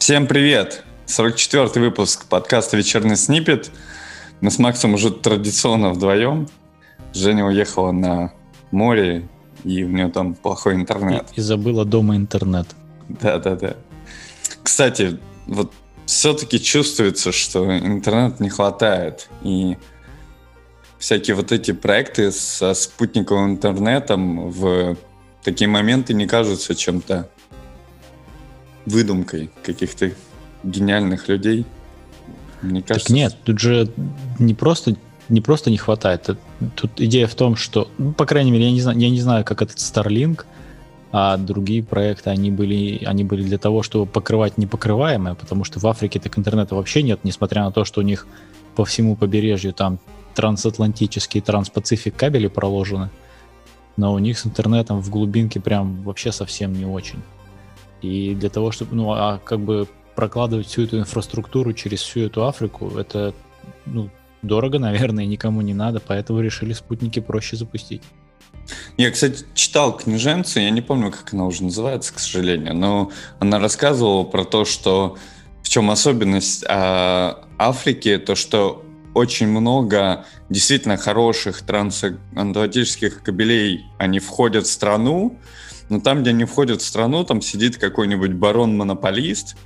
Всем привет! 44-й выпуск подкаста «Вечерний снипет». Мы с Максом уже традиционно вдвоем. Женя уехала на море, и у нее там плохой интернет. И, и забыла дома интернет. Да-да-да. Кстати, вот все-таки чувствуется, что интернет не хватает. И всякие вот эти проекты со спутниковым интернетом в такие моменты не кажутся чем-то выдумкой каких-то гениальных людей. Мне кажется... Так нет, тут же не просто не просто не хватает. Тут идея в том, что, ну, по крайней мере, я не знаю, я не знаю, как этот Starlink, а другие проекты, они были, они были для того, чтобы покрывать непокрываемое, потому что в Африке так интернета вообще нет, несмотря на то, что у них по всему побережью там трансатлантические, транспацифик кабели проложены, но у них с интернетом в глубинке прям вообще совсем не очень. И для того, чтобы, ну, а как бы прокладывать всю эту инфраструктуру через всю эту Африку, это, ну, дорого, наверное, никому не надо, поэтому решили спутники проще запустить. Я, кстати, читал книженцу, я не помню, как она уже называется, к сожалению, но она рассказывала про то, что в чем особенность э, Африки, то что очень много действительно хороших трансатлантических кабелей, они входят в страну, но там, где они входят в страну, там сидит какой-нибудь барон-монополист,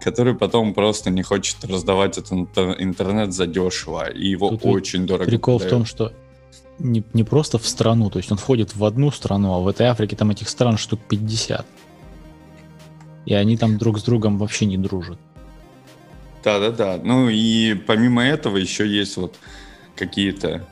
который потом просто не хочет раздавать этот интернет задешево, и его Тут очень дорого Прикол продают. в том, что не, не просто в страну, то есть он входит в одну страну, а в этой Африке там этих стран штук 50. И они там друг с другом вообще не дружат. Да-да-да. Ну и помимо этого еще есть вот какие-то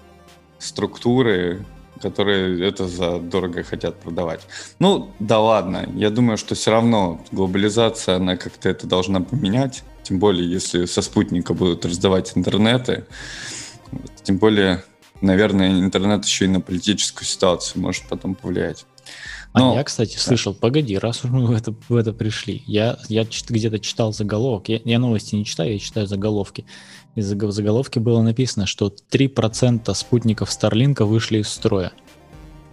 структуры, которые это за дорого хотят продавать. Ну, да ладно, я думаю, что все равно глобализация, она как-то это должна поменять, тем более, если со спутника будут раздавать интернеты, тем более, наверное, интернет еще и на политическую ситуацию может потом повлиять. Но... А я, кстати, слышал, погоди, раз уж мы в это, в это пришли, я, я где-то читал заголовок, я, я новости не читаю, я читаю заголовки. И в заголовке было написано, что 3% спутников Старлинка вышли из строя.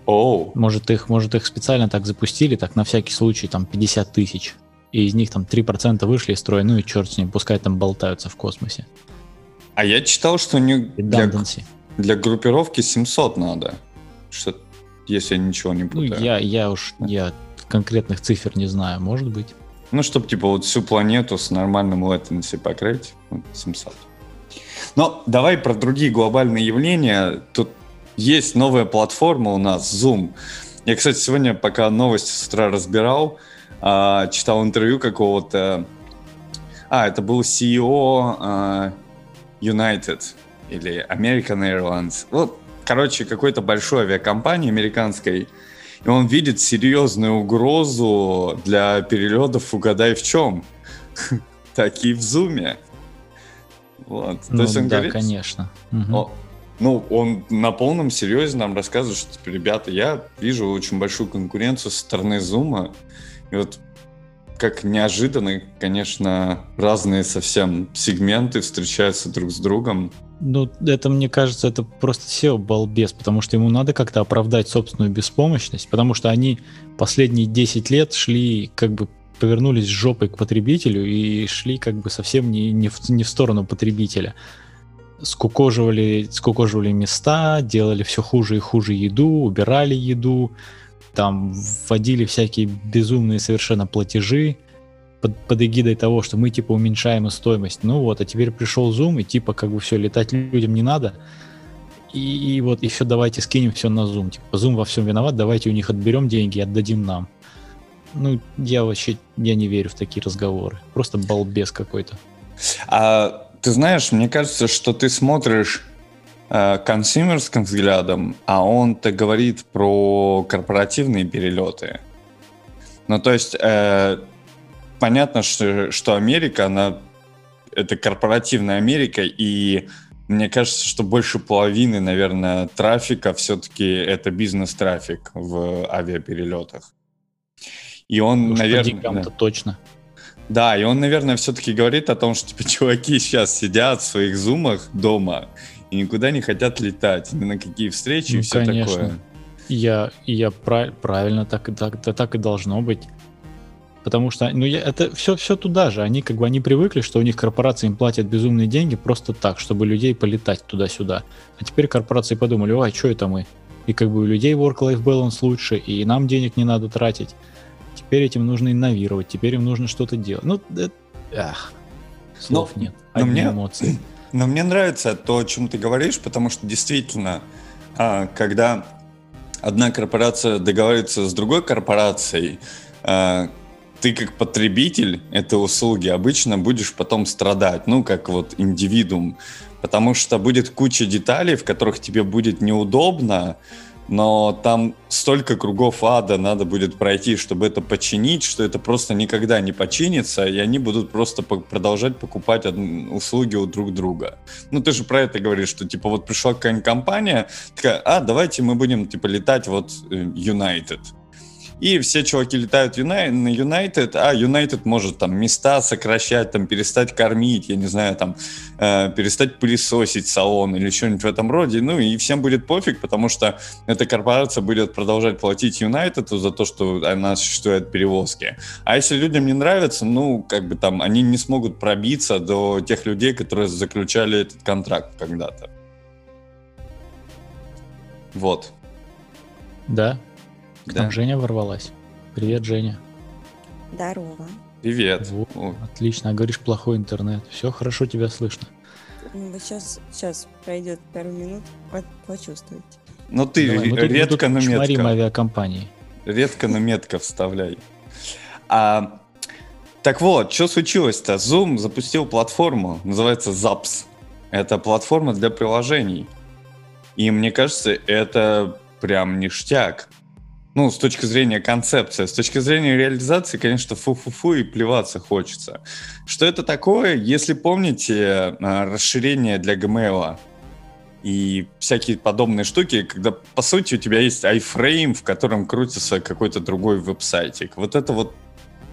Oh. Может их, может их специально так запустили, так на всякий случай, там 50 тысяч. И из них там 3% вышли из строя, ну и черт с ним, пускай там болтаются в космосе. А я читал, что не для, для группировки 700 надо. Что если я ничего не ну, путаю. Ну, я, я уж я конкретных цифр не знаю, может быть. Ну, чтобы, типа, вот всю планету с нормальным latency покрыть, 700. Но давай про другие глобальные явления. Тут есть новая платформа у нас, Zoom. Я, кстати, сегодня, пока новости с утра разбирал, а, читал интервью какого-то... А, это был CEO а, United или American Airlines. Вот, короче, какой-то большой авиакомпании американской, и он видит серьезную угрозу для перелетов, угадай в чем. Такие в зуме. Вот. Ну, То есть он да, говорит, конечно. Угу. ну, он на полном серьезе нам рассказывает, что, типа, ребята, я вижу очень большую конкуренцию со стороны Зума. И вот как неожиданно, конечно, разные совсем сегменты встречаются друг с другом. Ну, это, мне кажется, это просто SEO балбес, потому что ему надо как-то оправдать собственную беспомощность, потому что они последние 10 лет шли, как бы повернулись жопой к потребителю и шли как бы совсем не, не, в, не в сторону потребителя. Скукоживали, скукоживали места, делали все хуже и хуже еду, убирали еду, там вводили всякие безумные совершенно платежи, под, под эгидой того, что мы типа уменьшаем стоимость. Ну вот, а теперь пришел Zoom, и типа как бы все, летать людям не надо. И, и вот еще давайте скинем все на Zoom. Типа Zoom во всем виноват, давайте у них отберем деньги и отдадим нам. Ну, я вообще я не верю в такие разговоры. Просто балбес какой-то. А ты знаешь, мне кажется, что ты смотришь э, консюмерским взглядом, а он-то говорит про корпоративные перелеты. Ну, то есть э, понятно, что, что Америка, она это корпоративная Америка, и мне кажется, что больше половины, наверное, трафика все-таки это бизнес-трафик в авиаперелетах. И он, ну, наверное... Да. точно. Да, и он, наверное, все-таки говорит о том, что типа, чуваки сейчас сидят в своих зумах дома и никуда не хотят летать, ни на какие встречи ну, и все конечно. такое. Я, я прав, правильно, так, так, так и должно быть. Потому что, ну, я, это все, все туда же. Они как бы они привыкли, что у них корпорации им платят безумные деньги просто так, чтобы людей полетать туда-сюда. А теперь корпорации подумали, ой, что это мы? И как бы у людей work-life balance лучше, и нам денег не надо тратить. Теперь этим нужно инновировать, теперь им нужно что-то делать. Ну, это, ах, слов но, нет, но мне, эмоции. Но мне нравится то, о чем ты говоришь, потому что действительно, а, когда одна корпорация договаривается с другой корпорацией, а, ты как потребитель этой услуги обычно будешь потом страдать, ну, как вот индивидуум, потому что будет куча деталей, в которых тебе будет неудобно, но там столько кругов ада надо будет пройти, чтобы это починить, что это просто никогда не починится, и они будут просто продолжать покупать услуги у друг друга. Ну, ты же про это говоришь, что, типа, вот пришла какая-нибудь компания, такая, а, давайте мы будем, типа, летать вот э, United и все чуваки летают Юнай, на Юнайтед, а Юнайтед может там места сокращать, там перестать кормить, я не знаю, там э, перестать пылесосить салон или что-нибудь в этом роде, ну и всем будет пофиг, потому что эта корпорация будет продолжать платить Юнайтеду за то, что она осуществляет перевозки. А если людям не нравится, ну, как бы там, они не смогут пробиться до тех людей, которые заключали этот контракт когда-то. Вот. Да, к да. нам Женя ворвалась. Привет, Женя. Здорово. Привет. Вот, отлично. А говоришь, плохой интернет. Все хорошо тебя слышно. Ну, сейчас, сейчас пройдет пару минут, почувствуете. Ну ты Давай, мы редко, но метко. авиакомпании. Редко, но метко вставляй. А, так вот, что случилось-то? Zoom запустил платформу, называется Zaps. Это платформа для приложений. И мне кажется, это прям ништяк ну, с точки зрения концепции. С точки зрения реализации, конечно, фу-фу-фу и плеваться хочется. Что это такое? Если помните а, расширение для Gmail и всякие подобные штуки, когда, по сути, у тебя есть iFrame, в котором крутится какой-то другой веб-сайтик. Вот это вот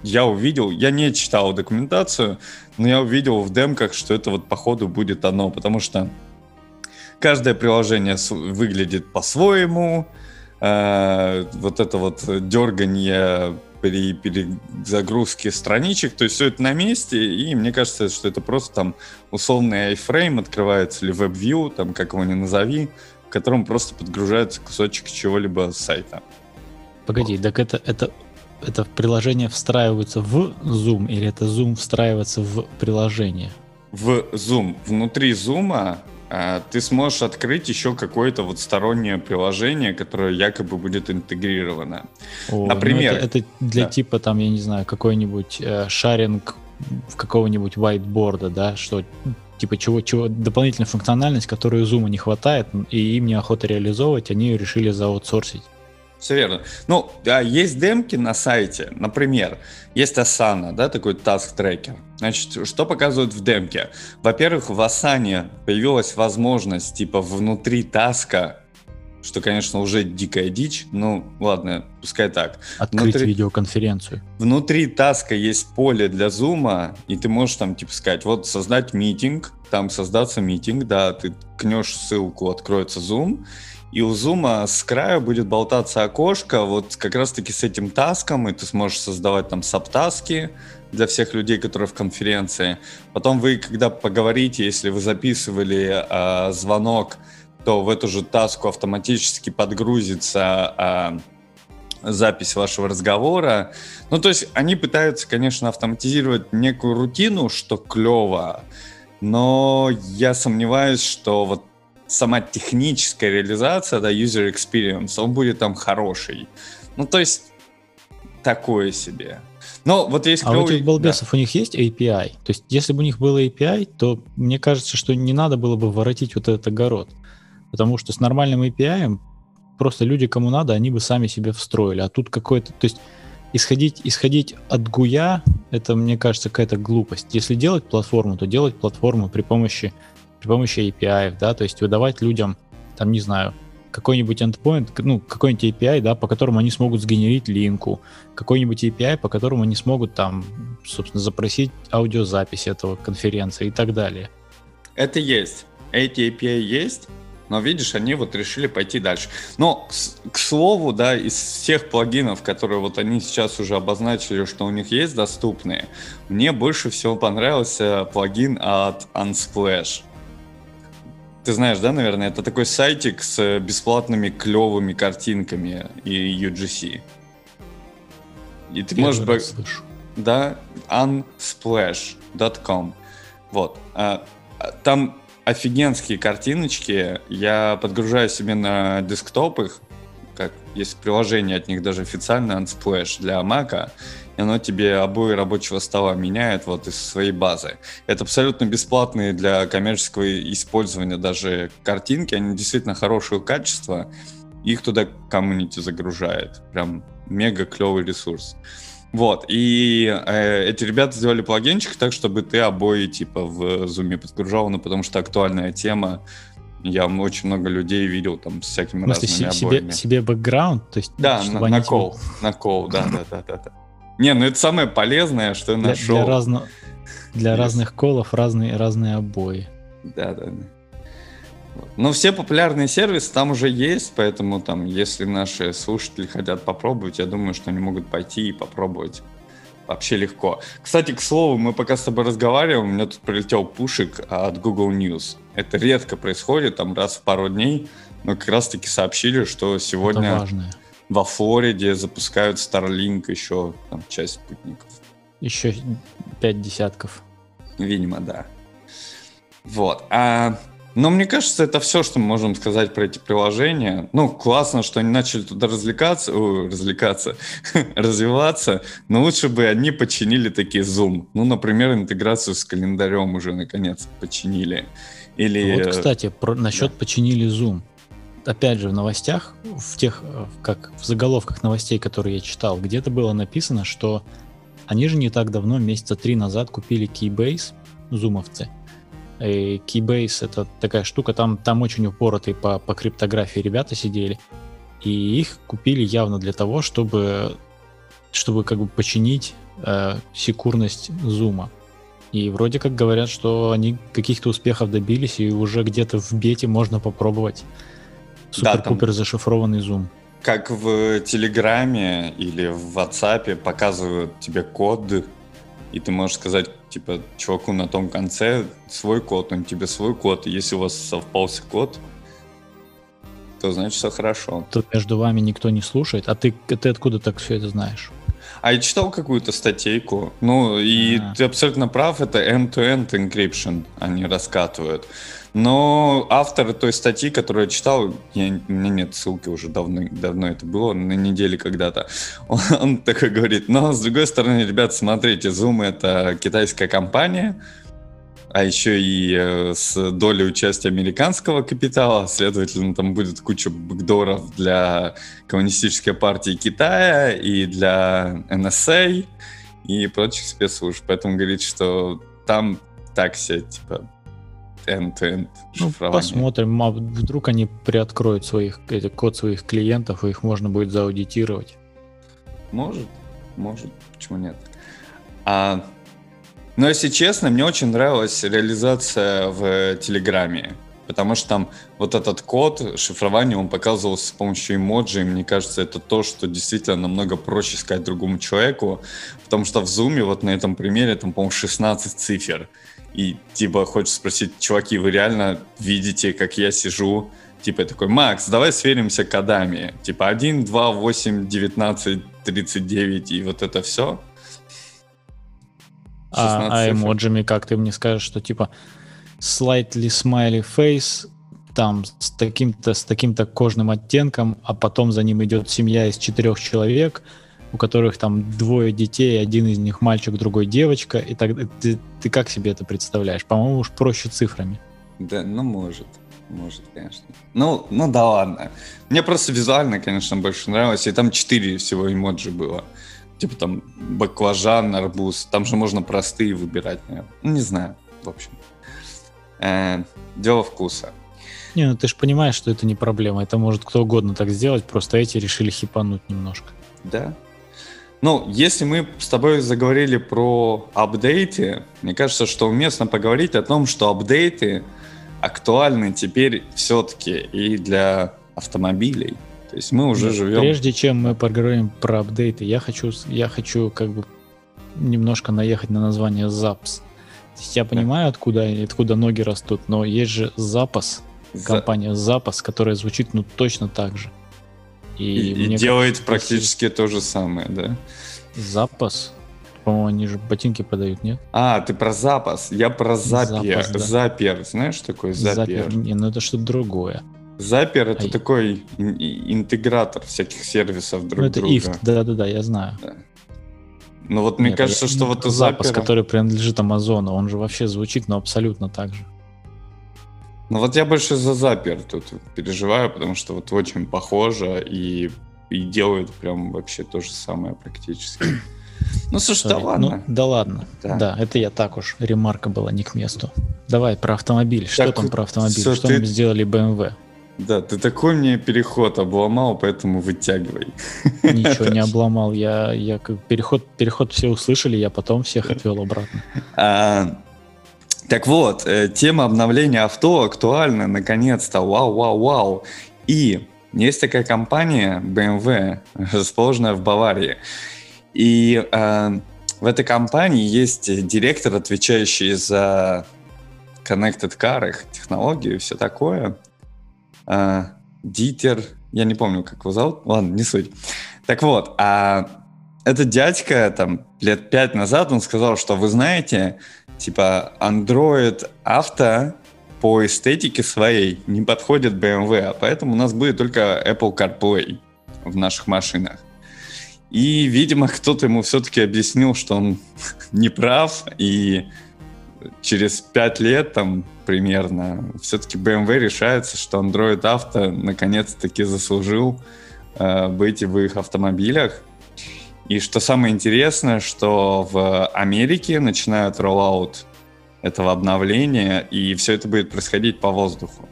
я увидел, я не читал документацию, но я увидел в демках, что это вот походу будет оно, потому что каждое приложение выглядит по-своему, э, вот это вот дергание при перезагрузке страничек, то есть все это на месте, и мне кажется, что это просто там условный iFrame открывается или WebView, там как его ни назови, в котором просто подгружается кусочек чего-либо с сайта. Погоди, так это, это, это приложение встраивается в Zoom или это Zoom встраивается в приложение? В Zoom. Внутри Zoom ты сможешь открыть еще какое-то вот стороннее приложение, которое якобы будет интегрировано. О, ну Например, это, это для да. типа там, я не знаю, какой-нибудь э, шаринг какого-нибудь whiteboard, да, что типа чего, чего дополнительная функциональность, которую Zoom не хватает, и им неохота реализовывать, они ее решили заутсорсить. Все верно. Ну, да, есть демки на сайте. Например, есть Asana, да, такой task tracker. Значит, что показывают в демке? Во-первых, в Asana появилась возможность, типа, внутри таска, что, конечно, уже дикая дичь. Ну, ладно, пускай так. Открыть внутри, видеоконференцию. Внутри таска есть поле для зума, и ты можешь там, типа, сказать, вот, создать митинг, там создаться митинг, да, ты кнешь ссылку, откроется зум, и у зума с края будет болтаться окошко вот как раз-таки с этим таском, и ты сможешь создавать там сабтаски для всех людей, которые в конференции. Потом вы, когда поговорите, если вы записывали э, звонок, то в эту же таску автоматически подгрузится э, запись вашего разговора. Ну, то есть они пытаются, конечно, автоматизировать некую рутину, что клево, но я сомневаюсь, что вот сама техническая реализация, да, user experience, он будет там хороший. Ну, то есть, такое себе. Но вот есть клевый... А у этих балбесов да. у них есть API? То есть, если бы у них был API, то мне кажется, что не надо было бы воротить вот этот огород. Потому что с нормальным API просто люди, кому надо, они бы сами себе встроили. А тут какой-то... То есть, исходить, исходить от гуя, это, мне кажется, какая-то глупость. Если делать платформу, то делать платформу при помощи при помощи API, да, то есть выдавать людям, там, не знаю, какой-нибудь endpoint, ну, какой-нибудь API, да, по которому они смогут сгенерить линку, какой-нибудь API, по которому они смогут там, собственно, запросить аудиозапись этого конференции и так далее. Это есть. Эти API есть, Но видишь, они вот решили пойти дальше. Но, к слову, да, из всех плагинов, которые вот они сейчас уже обозначили, что у них есть доступные, мне больше всего понравился плагин от Unsplash. Ты знаешь, да, наверное, это такой сайтик с бесплатными клевыми картинками и UGC. И ты можешь... Бы... Да, unsplash.com. Вот. А, там офигенские картиночки. Я подгружаю себе на десктоп их, есть приложение от них даже официально Unsplash для Mac, и оно тебе обои рабочего стола меняет вот из своей базы. Это абсолютно бесплатные для коммерческого использования даже картинки, они действительно хорошего качества, их туда комьюнити загружает. Прям мега клевый ресурс. Вот, и э, эти ребята сделали плагинчик так, чтобы ты обои типа в зуме подгружал, ну потому что актуальная тема. Я очень много людей видел там с всякими в смысле, разными себе, обоями. себе бэкграунд? То есть, да, на, на кол, на кол, да, да, да, да, да. Не, ну это самое полезное, что я для, нашел. Для, разно... для разных колов разные, разные обои. Да, да, да. Но все популярные сервисы там уже есть, поэтому там, если наши слушатели хотят попробовать, я думаю, что они могут пойти и попробовать. Вообще легко. Кстати, к слову, мы пока с тобой разговариваем, у меня тут прилетел пушик от Google News. Это редко происходит, там раз в пару дней, но как раз-таки сообщили, что сегодня во Флориде запускают Starlink еще там, часть спутников. Еще пять десятков. Видимо, да. Вот. А но мне кажется, это все, что мы можем сказать про эти приложения. Ну, классно, что они начали туда развлекаться, о, развлекаться, развиваться, но лучше бы они починили такие Zoom. Ну, например, интеграцию с календарем уже наконец починили. Или... Вот, кстати, про, насчет да. починили Zoom. Опять же, в новостях, в тех, как в заголовках новостей, которые я читал, где-то было написано, что они же не так давно, месяца три назад, купили Keybase, зумовцы, и Keybase это такая штука, там, там очень упоротые по, по криптографии ребята сидели. И их купили явно для того, чтобы, чтобы как бы починить э, секурность зума. И вроде как говорят, что они каких-то успехов добились, и уже где-то в бете можно попробовать супер-пупер да, зашифрованный зум. Как в Телеграме или в WhatsApp показывают тебе код, и ты можешь сказать, типа, чуваку на том конце свой код, он тебе свой код, и если у вас совпался код, то значит все хорошо. Тут между вами никто не слушает, а ты, ты откуда так все это знаешь? А я читал какую-то статейку, ну и а. ты абсолютно прав, это end-to-end encryption они раскатывают. Но автор той статьи, которую я читал, я, у меня нет ссылки уже давно, давно это было, на неделе когда-то, он, он такой говорит, но с другой стороны, ребят, смотрите, Zoom это китайская компания, а еще и э, с долей участия американского капитала, следовательно, там будет куча бэкдоров для коммунистической партии Китая и для НСА и прочих спецслужб. Поэтому говорит, что там так себе, типа, end-to-end ну, посмотрим, а вдруг они приоткроют своих, это, код своих клиентов, и их можно будет зааудитировать. Может, может, почему нет. А, но если честно, мне очень нравилась реализация в Телеграме, потому что там вот этот код шифрования, он показывался с помощью эмоджи, и мне кажется, это то, что действительно намного проще сказать другому человеку, потому что в зуме, вот на этом примере, там, по-моему, 16 цифр, и типа хочешь спросить, чуваки, вы реально видите, как я сижу? Типа такой, Макс, давай сверимся кодами. Типа 1, 2, 8, 19, 39 и вот это все. А, а эмоджами как ты мне скажешь, что типа slightly smiley face, там с таким-то с таким-то кожным оттенком, а потом за ним идет семья из четырех человек, у которых там двое детей, один из них мальчик, другой девочка, и так ты, ты как себе это представляешь? По-моему, уж проще цифрами. Да, ну может. Может, конечно. Ну, ну да ладно. Мне просто визуально, конечно, больше нравилось. И там четыре всего эмоджи было. Типа там баклажан, арбуз. Там же можно простые выбирать, наверное. Ну, не знаю, в общем. Э, дело вкуса. Не, ну ты же понимаешь, что это не проблема. Это может кто угодно так сделать, просто эти решили хипануть немножко. Да, ну, если мы с тобой заговорили про апдейты, мне кажется, что уместно поговорить о том, что апдейты, актуальны теперь все-таки и для автомобилей. То есть мы уже Нет, живем... Прежде чем мы поговорим про апдейты, я хочу, я хочу как бы немножко наехать на название ZAPS. Я понимаю, откуда, откуда ноги растут, но есть же запас, за- компания Запас, которая звучит ну точно так же. И, и мне делает кажется, практически то же самое, да? Запас, по-моему, они же ботинки продают, нет? А, ты про запас. Я про запер. Запас, да. Запер. Знаешь, что такое запер? Не, ну это что-то другое. Запер это Ай. такой интегратор всяких сервисов друг ну это друга. IFT, да-да-да, я знаю. Ну вот мне Нет, кажется, что вот запас, запера... который принадлежит Амазону, он же вообще звучит, но абсолютно так же. Ну вот я больше за запер тут переживаю, потому что вот очень похоже и, и делают прям вообще то же самое практически. Ну слушай, да Sorry. ладно. Ну, да ладно. Да. Да. это я так уж. Ремарка была не к месту. Давай про автомобиль. Что Так там вот про автомобиль? Что ты- нам сделали BMW? Да, ты такой мне переход обломал, поэтому вытягивай. Ничего не обломал. Я, я переход, переход все услышали, я потом всех отвел обратно. А, так вот, э, тема обновления авто актуальна, наконец-то, вау-вау-вау. И есть такая компания BMW, расположенная в Баварии. И э, в этой компании есть директор, отвечающий за Connected Car, их технологии и все такое. Э, Дитер, я не помню, как его зовут, ладно, не суть. Так вот, а этот дядька там лет пять назад, он сказал, что вы знаете, типа Android Auto по эстетике своей не подходит BMW, а поэтому у нас будет только Apple CarPlay в наших машинах. И, видимо, кто-то ему все-таки объяснил, что он не прав, и через пять лет там примерно все-таки BMW решается, что Android Auto наконец-таки заслужил э, быть в их автомобилях. И что самое интересное, что в Америке начинают роллаут этого обновления, и все это будет происходить по воздуху.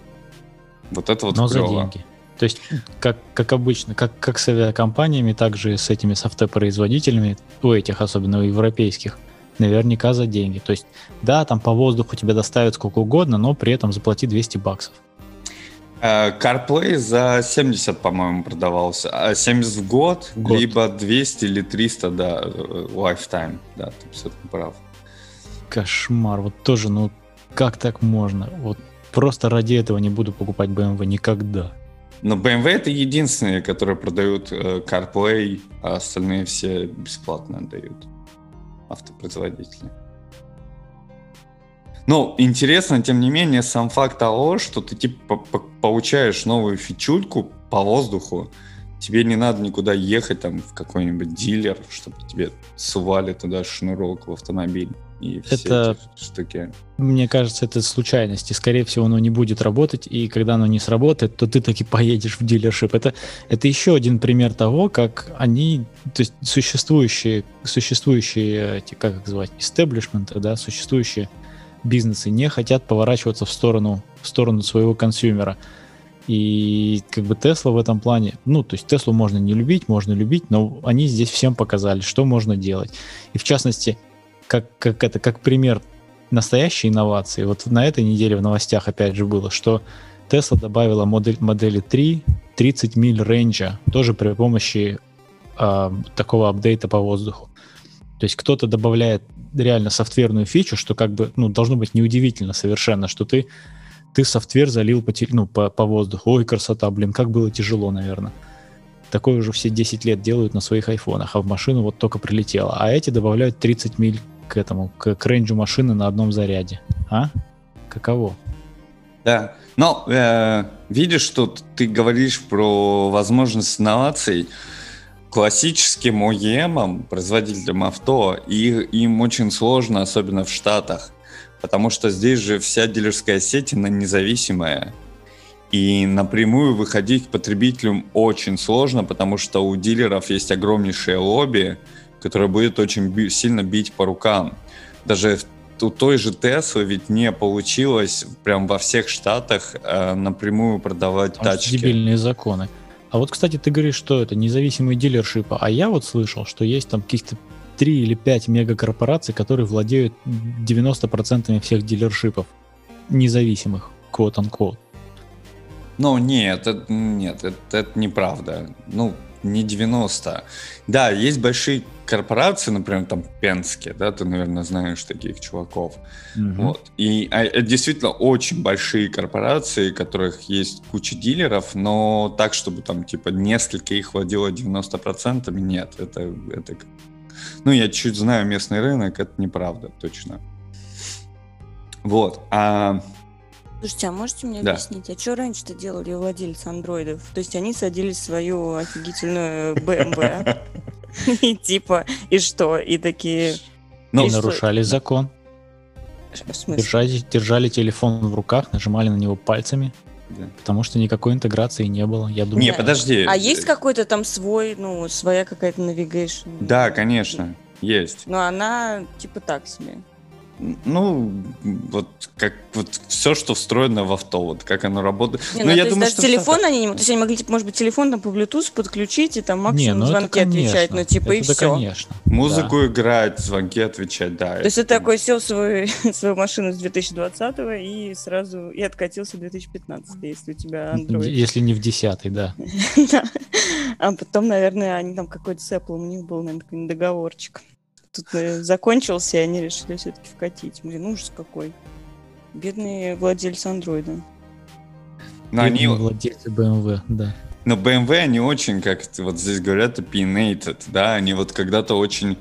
Вот это вот Но за клево. деньги. То есть, как, как обычно, как, как с авиакомпаниями, так же с этими софтопроизводителями, у этих, особенно у европейских, наверняка за деньги. То есть, да, там по воздуху тебя доставят сколько угодно, но при этом заплати 200 баксов. Э, CarPlay за 70, по-моему, продавался. А 70 в год, В год. либо 200 или 300, да, э, lifetime. Да, ты абсолютно прав. Кошмар. Вот тоже, ну, как так можно? Вот просто ради этого не буду покупать BMW никогда. Но BMW это единственные, которые продают э, CarPlay, а остальные все бесплатно отдают автопроизводители. Ну, интересно, тем не менее, сам факт того, что ты типа по- по- получаешь новую фичульку по воздуху, тебе не надо никуда ехать там в какой-нибудь дилер, чтобы тебе сували туда шнурок в автомобиль и все Это- эти штуки. Мне кажется, это случайность, и, скорее всего, оно не будет работать, и когда оно не сработает, то ты таки поедешь в дилершип. Это, это еще один пример того, как они, то есть существующие, существующие эти, как их звать, истеблишменты, да, существующие бизнесы не хотят поворачиваться в сторону, в сторону своего консюмера. И как бы Тесла в этом плане, ну, то есть Теслу можно не любить, можно любить, но они здесь всем показали, что можно делать. И в частности, как, как это, как пример настоящей инновации. Вот на этой неделе в новостях опять же было, что Tesla добавила модель, модели 3 30 миль рейнджа, тоже при помощи а, такого апдейта по воздуху. То есть кто-то добавляет реально софтверную фичу, что как бы ну, должно быть неудивительно совершенно, что ты, ты софтвер залил по, ну, по, по воздуху. Ой, красота, блин, как было тяжело, наверное. Такое уже все 10 лет делают на своих айфонах, а в машину вот только прилетело. А эти добавляют 30 миль к этому, к, к рейнджу машины на одном заряде. А? Каково? Да. Но э, видишь, что ты говоришь про возможность инноваций классическим OEM, производителям авто, и им очень сложно, особенно в Штатах, потому что здесь же вся дилерская сеть, она независимая. И напрямую выходить к потребителям очень сложно, потому что у дилеров есть огромнейшее лобби, которое будет очень сильно бить по рукам. Даже у той же Теслы ведь не получилось прям во всех штатах э, напрямую продавать Потому тачки. дебильные законы. А вот, кстати, ты говоришь, что это независимые дилершипы, а я вот слышал, что есть там каких-то 3 или 5 мегакорпораций, которые владеют 90% всех дилершипов независимых. quote-unquote. Ну, нет, это, нет, это, это неправда. Ну, не 90. Да, есть большие корпорации, например, там Пенске, да, ты, наверное, знаешь таких чуваков. Мгм. Вот. И а, это действительно очень большие корпорации, у которых есть куча дилеров, но так, чтобы там, типа, несколько их владело 90%, нет, это, это... Ну, я чуть знаю местный рынок, это неправда, точно. Вот. А, Слушайте, а можете мне Да. объяснить, а что раньше-то делали владельцы андроидов? То есть они садились в свою офигительную BMW, и типа, и что? И такие... ну, нарушали закон. Держали, держали телефон в руках, нажимали на него пальцами, да. потому что никакой интеграции не было. Я думаю, Не, подожди. А есть какой-то там свой, ну, своя какая-то навигейшн? Да, конечно, есть. Но она типа так себе. Ну, вот как вот все, что встроено в авто, вот как оно работает. Не, ну, ну, я то есть думаю, даже что телефон они не могут. То есть они могли, типа, может быть, телефон там по Bluetooth подключить и там не, максимум ну это звонки конечно. отвечать, ну типа и это все. конечно. Музыку играть, звонки отвечать, да. То есть ты такой сел в свою, свою машину с 2020 и сразу и откатился в 2015, если у тебя Да. Android. Если не в десятый, да. Да. А потом, наверное, они там какой-то с Apple, у них был, наверное, такой договорчик. Тут э, закончился, и они решили все-таки вкатить. Блин, ужас какой. Бедные владельцы андроида. Но они, владельцы BMW, да. но BMW, они очень, как вот здесь говорят, opinionated, да, они вот когда-то очень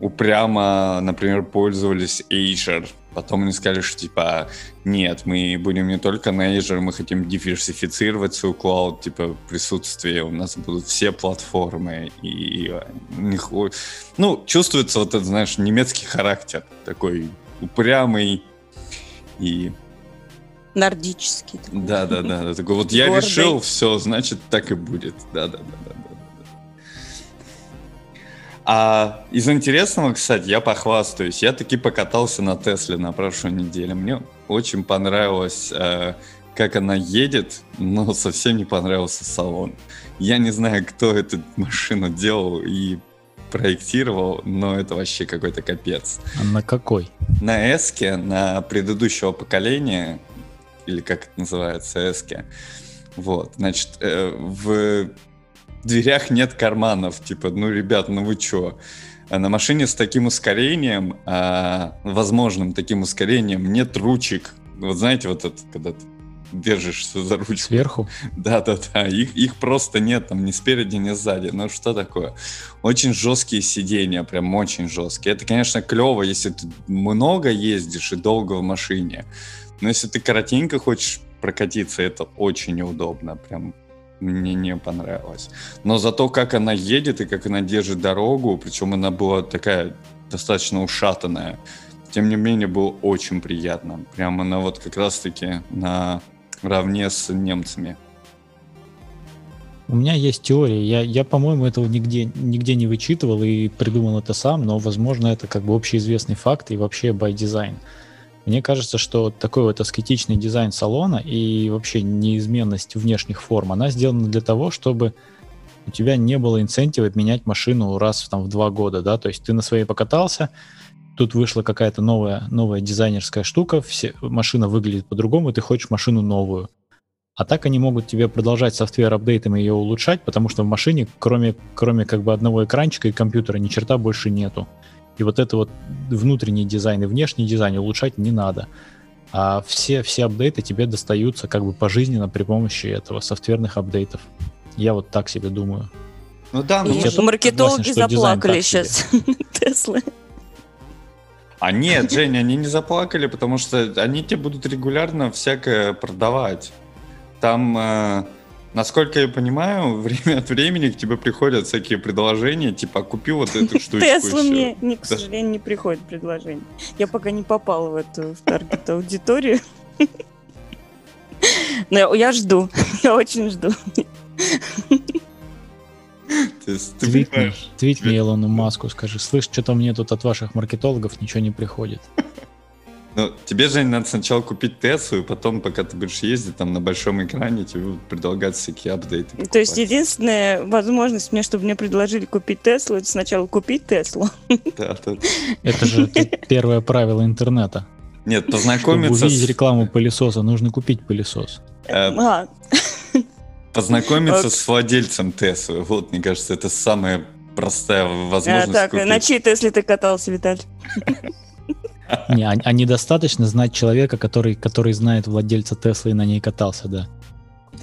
упрямо, например, пользовались Azure. Потом они сказали, что типа, нет, мы будем не только на Azure, мы хотим диверсифицировать свою клауд, типа, присутствие, у нас будут все платформы, и у них, о- ну, чувствуется вот этот, знаешь, немецкий характер, такой упрямый, и Нордический. такой. да, да, да, да, такой вот я Гордый. решил, все, значит, так и будет. Да, да, да. да. А из интересного, кстати, я похвастаюсь. Я таки покатался на Тесле на прошлой неделе. Мне очень понравилось, э, как она едет, но совсем не понравился салон. Я не знаю, кто эту машину делал и проектировал, но это вообще какой-то капец А на какой? на эске, на предыдущего поколения, или как это называется, эске, вот, значит, э, в дверях нет карманов, типа, ну, ребят, ну вы чё? А на машине с таким ускорением, а, возможным таким ускорением, нет ручек. Вот знаете, вот это, когда ты держишься за ручку. Сверху? Да-да-да, их, их просто нет, там ни спереди, ни сзади. Ну что такое? Очень жесткие сиденья, прям очень жесткие. Это, конечно, клево, если ты много ездишь и долго в машине. Но если ты коротенько хочешь прокатиться, это очень неудобно. Прям мне не понравилось. Но зато как она едет и как она держит дорогу, причем она была такая достаточно ушатанная, тем не менее было очень приятно. Прям она вот как раз-таки на равне с немцами. У меня есть теория. Я, я по-моему, этого нигде, нигде не вычитывал и придумал это сам, но, возможно, это как бы общеизвестный факт и вообще by design. Мне кажется, что такой вот аскетичный дизайн салона и вообще неизменность внешних форм, она сделана для того, чтобы у тебя не было инцентива менять машину раз там, в два года, да, то есть ты на своей покатался, тут вышла какая-то новая, новая дизайнерская штука, все, машина выглядит по-другому, ты хочешь машину новую. А так они могут тебе продолжать software апдейтом ее улучшать, потому что в машине, кроме, кроме как бы одного экранчика и компьютера, ни черта больше нету. И вот это вот внутренний дизайн и внешний дизайн улучшать не надо. А все, все апдейты тебе достаются как бы пожизненно при помощи этого софтверных апдейтов. Я вот так себе думаю. Ну да, ну я тоже маркетологи согласен, заплакали сейчас. Теслы. А нет, Женя, они не заплакали, потому что они тебе будут регулярно всякое продавать. Там, э, насколько я понимаю, время от времени к тебе приходят всякие предложения, типа, купи вот эту штучку Теслы еще. мне, не, к сожалению, не приходит предложение. Я пока не попала в эту в таргет аудиторию. Но я, я жду, я очень жду. Твитни, Илону Маску, скажи, слышь, что-то мне тут от ваших маркетологов ничего не приходит. Ну, тебе, Жень, надо сначала купить Теслу, и потом, пока ты будешь ездить там на большом экране, тебе будут предлагать всякие апдейты. То есть покупать. единственная возможность мне, чтобы мне предложили купить Теслу, это сначала купить Теслу. Да, да. Это же первое правило интернета. Нет, Чтобы познакомиться увидеть с, рекламу пылесоса, нужно купить пылесос. э, А, познакомиться с владельцем Теслы. Вот, мне кажется, это самая простая а, возможность так, купить. на чьей Тесле ты катался, Виталь? Не, а, а недостаточно знать человека, который, который знает владельца Теслы и на ней катался, да.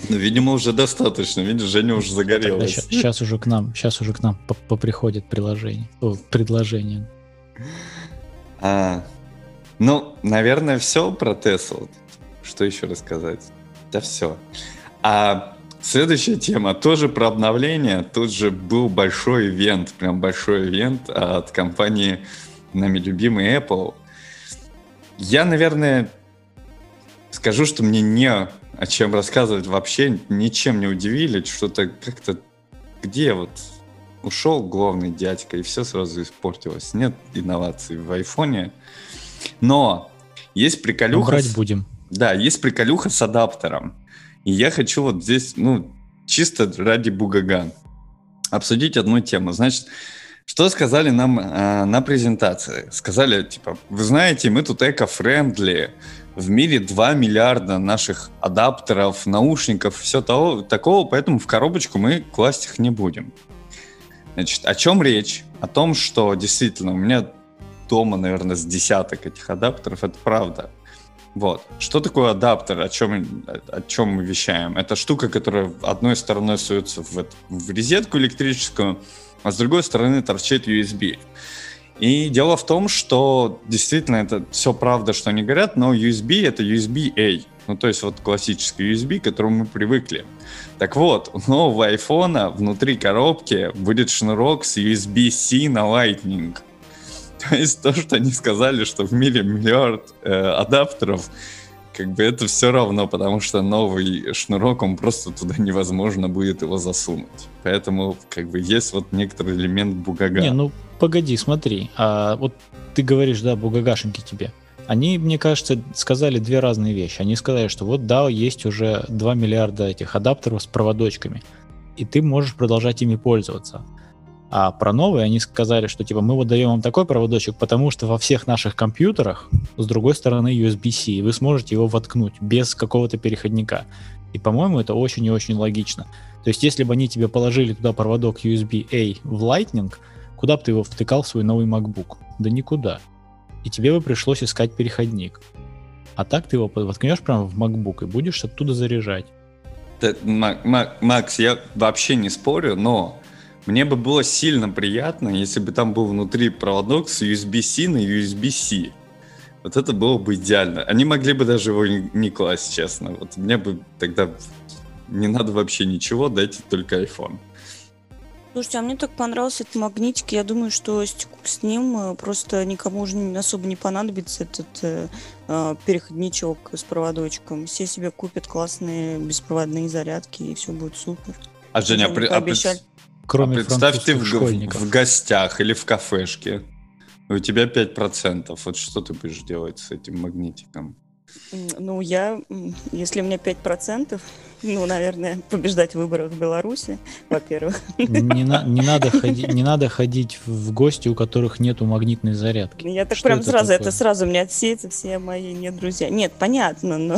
Ну, видимо, уже достаточно. Видишь, Женя уже загорелась. сейчас уже к нам, сейчас уже к нам по- поприходит приложение, о, предложение. А, ну, наверное, все про Теслу. Что еще рассказать? Да все. А следующая тема тоже про обновление. Тут же был большой ивент, прям большой ивент от компании нами любимый Apple. Я, наверное, скажу, что мне не о чем рассказывать вообще, ничем не удивили, что-то как-то где вот ушел главный дядька, и все сразу испортилось. Нет инноваций в айфоне. Но есть приколюха... брать с- будем. Да, есть приколюха с адаптером. И я хочу вот здесь, ну, чисто ради бугага, обсудить одну тему. Значит, что сказали нам э, на презентации? Сказали, типа, вы знаете, мы тут эко-френдли, в мире 2 миллиарда наших адаптеров, наушников, все того, такого, поэтому в коробочку мы класть их не будем. Значит, о чем речь? О том, что действительно у меня дома, наверное, с десяток этих адаптеров, это правда. Вот. Что такое адаптер? О чем, о, чем мы вещаем? Это штука, которая одной стороной суется в, в розетку электрическую, а с другой стороны торчит USB. И дело в том, что действительно это все правда, что они говорят, но USB это USB-A. Ну, то есть вот классический USB, к которому мы привыкли. Так вот, у нового айфона внутри коробки будет шнурок с USB-C на Lightning. То есть то, что они сказали, что в мире миллиард э, адаптеров, как бы это все равно, потому что новый шнурок, он просто туда невозможно будет его засунуть. Поэтому как бы есть вот некоторый элемент бугага. Не, ну погоди, смотри. А, вот ты говоришь, да, бугагашеньки тебе. Они, мне кажется, сказали две разные вещи. Они сказали, что вот да, есть уже 2 миллиарда этих адаптеров с проводочками, и ты можешь продолжать ими пользоваться. А про новые они сказали, что типа мы вот даем вам такой проводочек, потому что во всех наших компьютерах с другой стороны USB-C, и вы сможете его воткнуть без какого-то переходника. И, по-моему, это очень и очень логично. То есть, если бы они тебе положили туда проводок USB-A в Lightning, куда бы ты его втыкал в свой новый MacBook? Да никуда. И тебе бы пришлось искать переходник. А так ты его воткнешь прямо в MacBook и будешь оттуда заряжать. Макс, я вообще не спорю, но мне бы было сильно приятно, если бы там был внутри проводок с USB-C на USB-C. Вот это было бы идеально. Они могли бы даже его не класть, честно. Вот мне бы тогда не надо вообще ничего, дайте только iPhone. Слушайте, а мне так понравился этот магнитик. Я думаю, что с, с ним просто никому уже особо не понадобится этот э, э, переходничок с проводочком. Все себе купят классные беспроводные зарядки, и все будет супер. А Женя, Они при- а пред- Кроме а представь ты в, школьников. в гостях или в кафешке, у тебя 5%. Вот что ты будешь делать с этим магнитиком? Ну, я, если у меня 5%, ну, наверное, побеждать в выборах в Беларуси, во-первых. Не, на- не надо ходить, не надо ходить в гости, у которых нету магнитной зарядки. Я так Что прям это сразу, такое? это сразу мне отсеется все мои не друзья. Нет, понятно, но,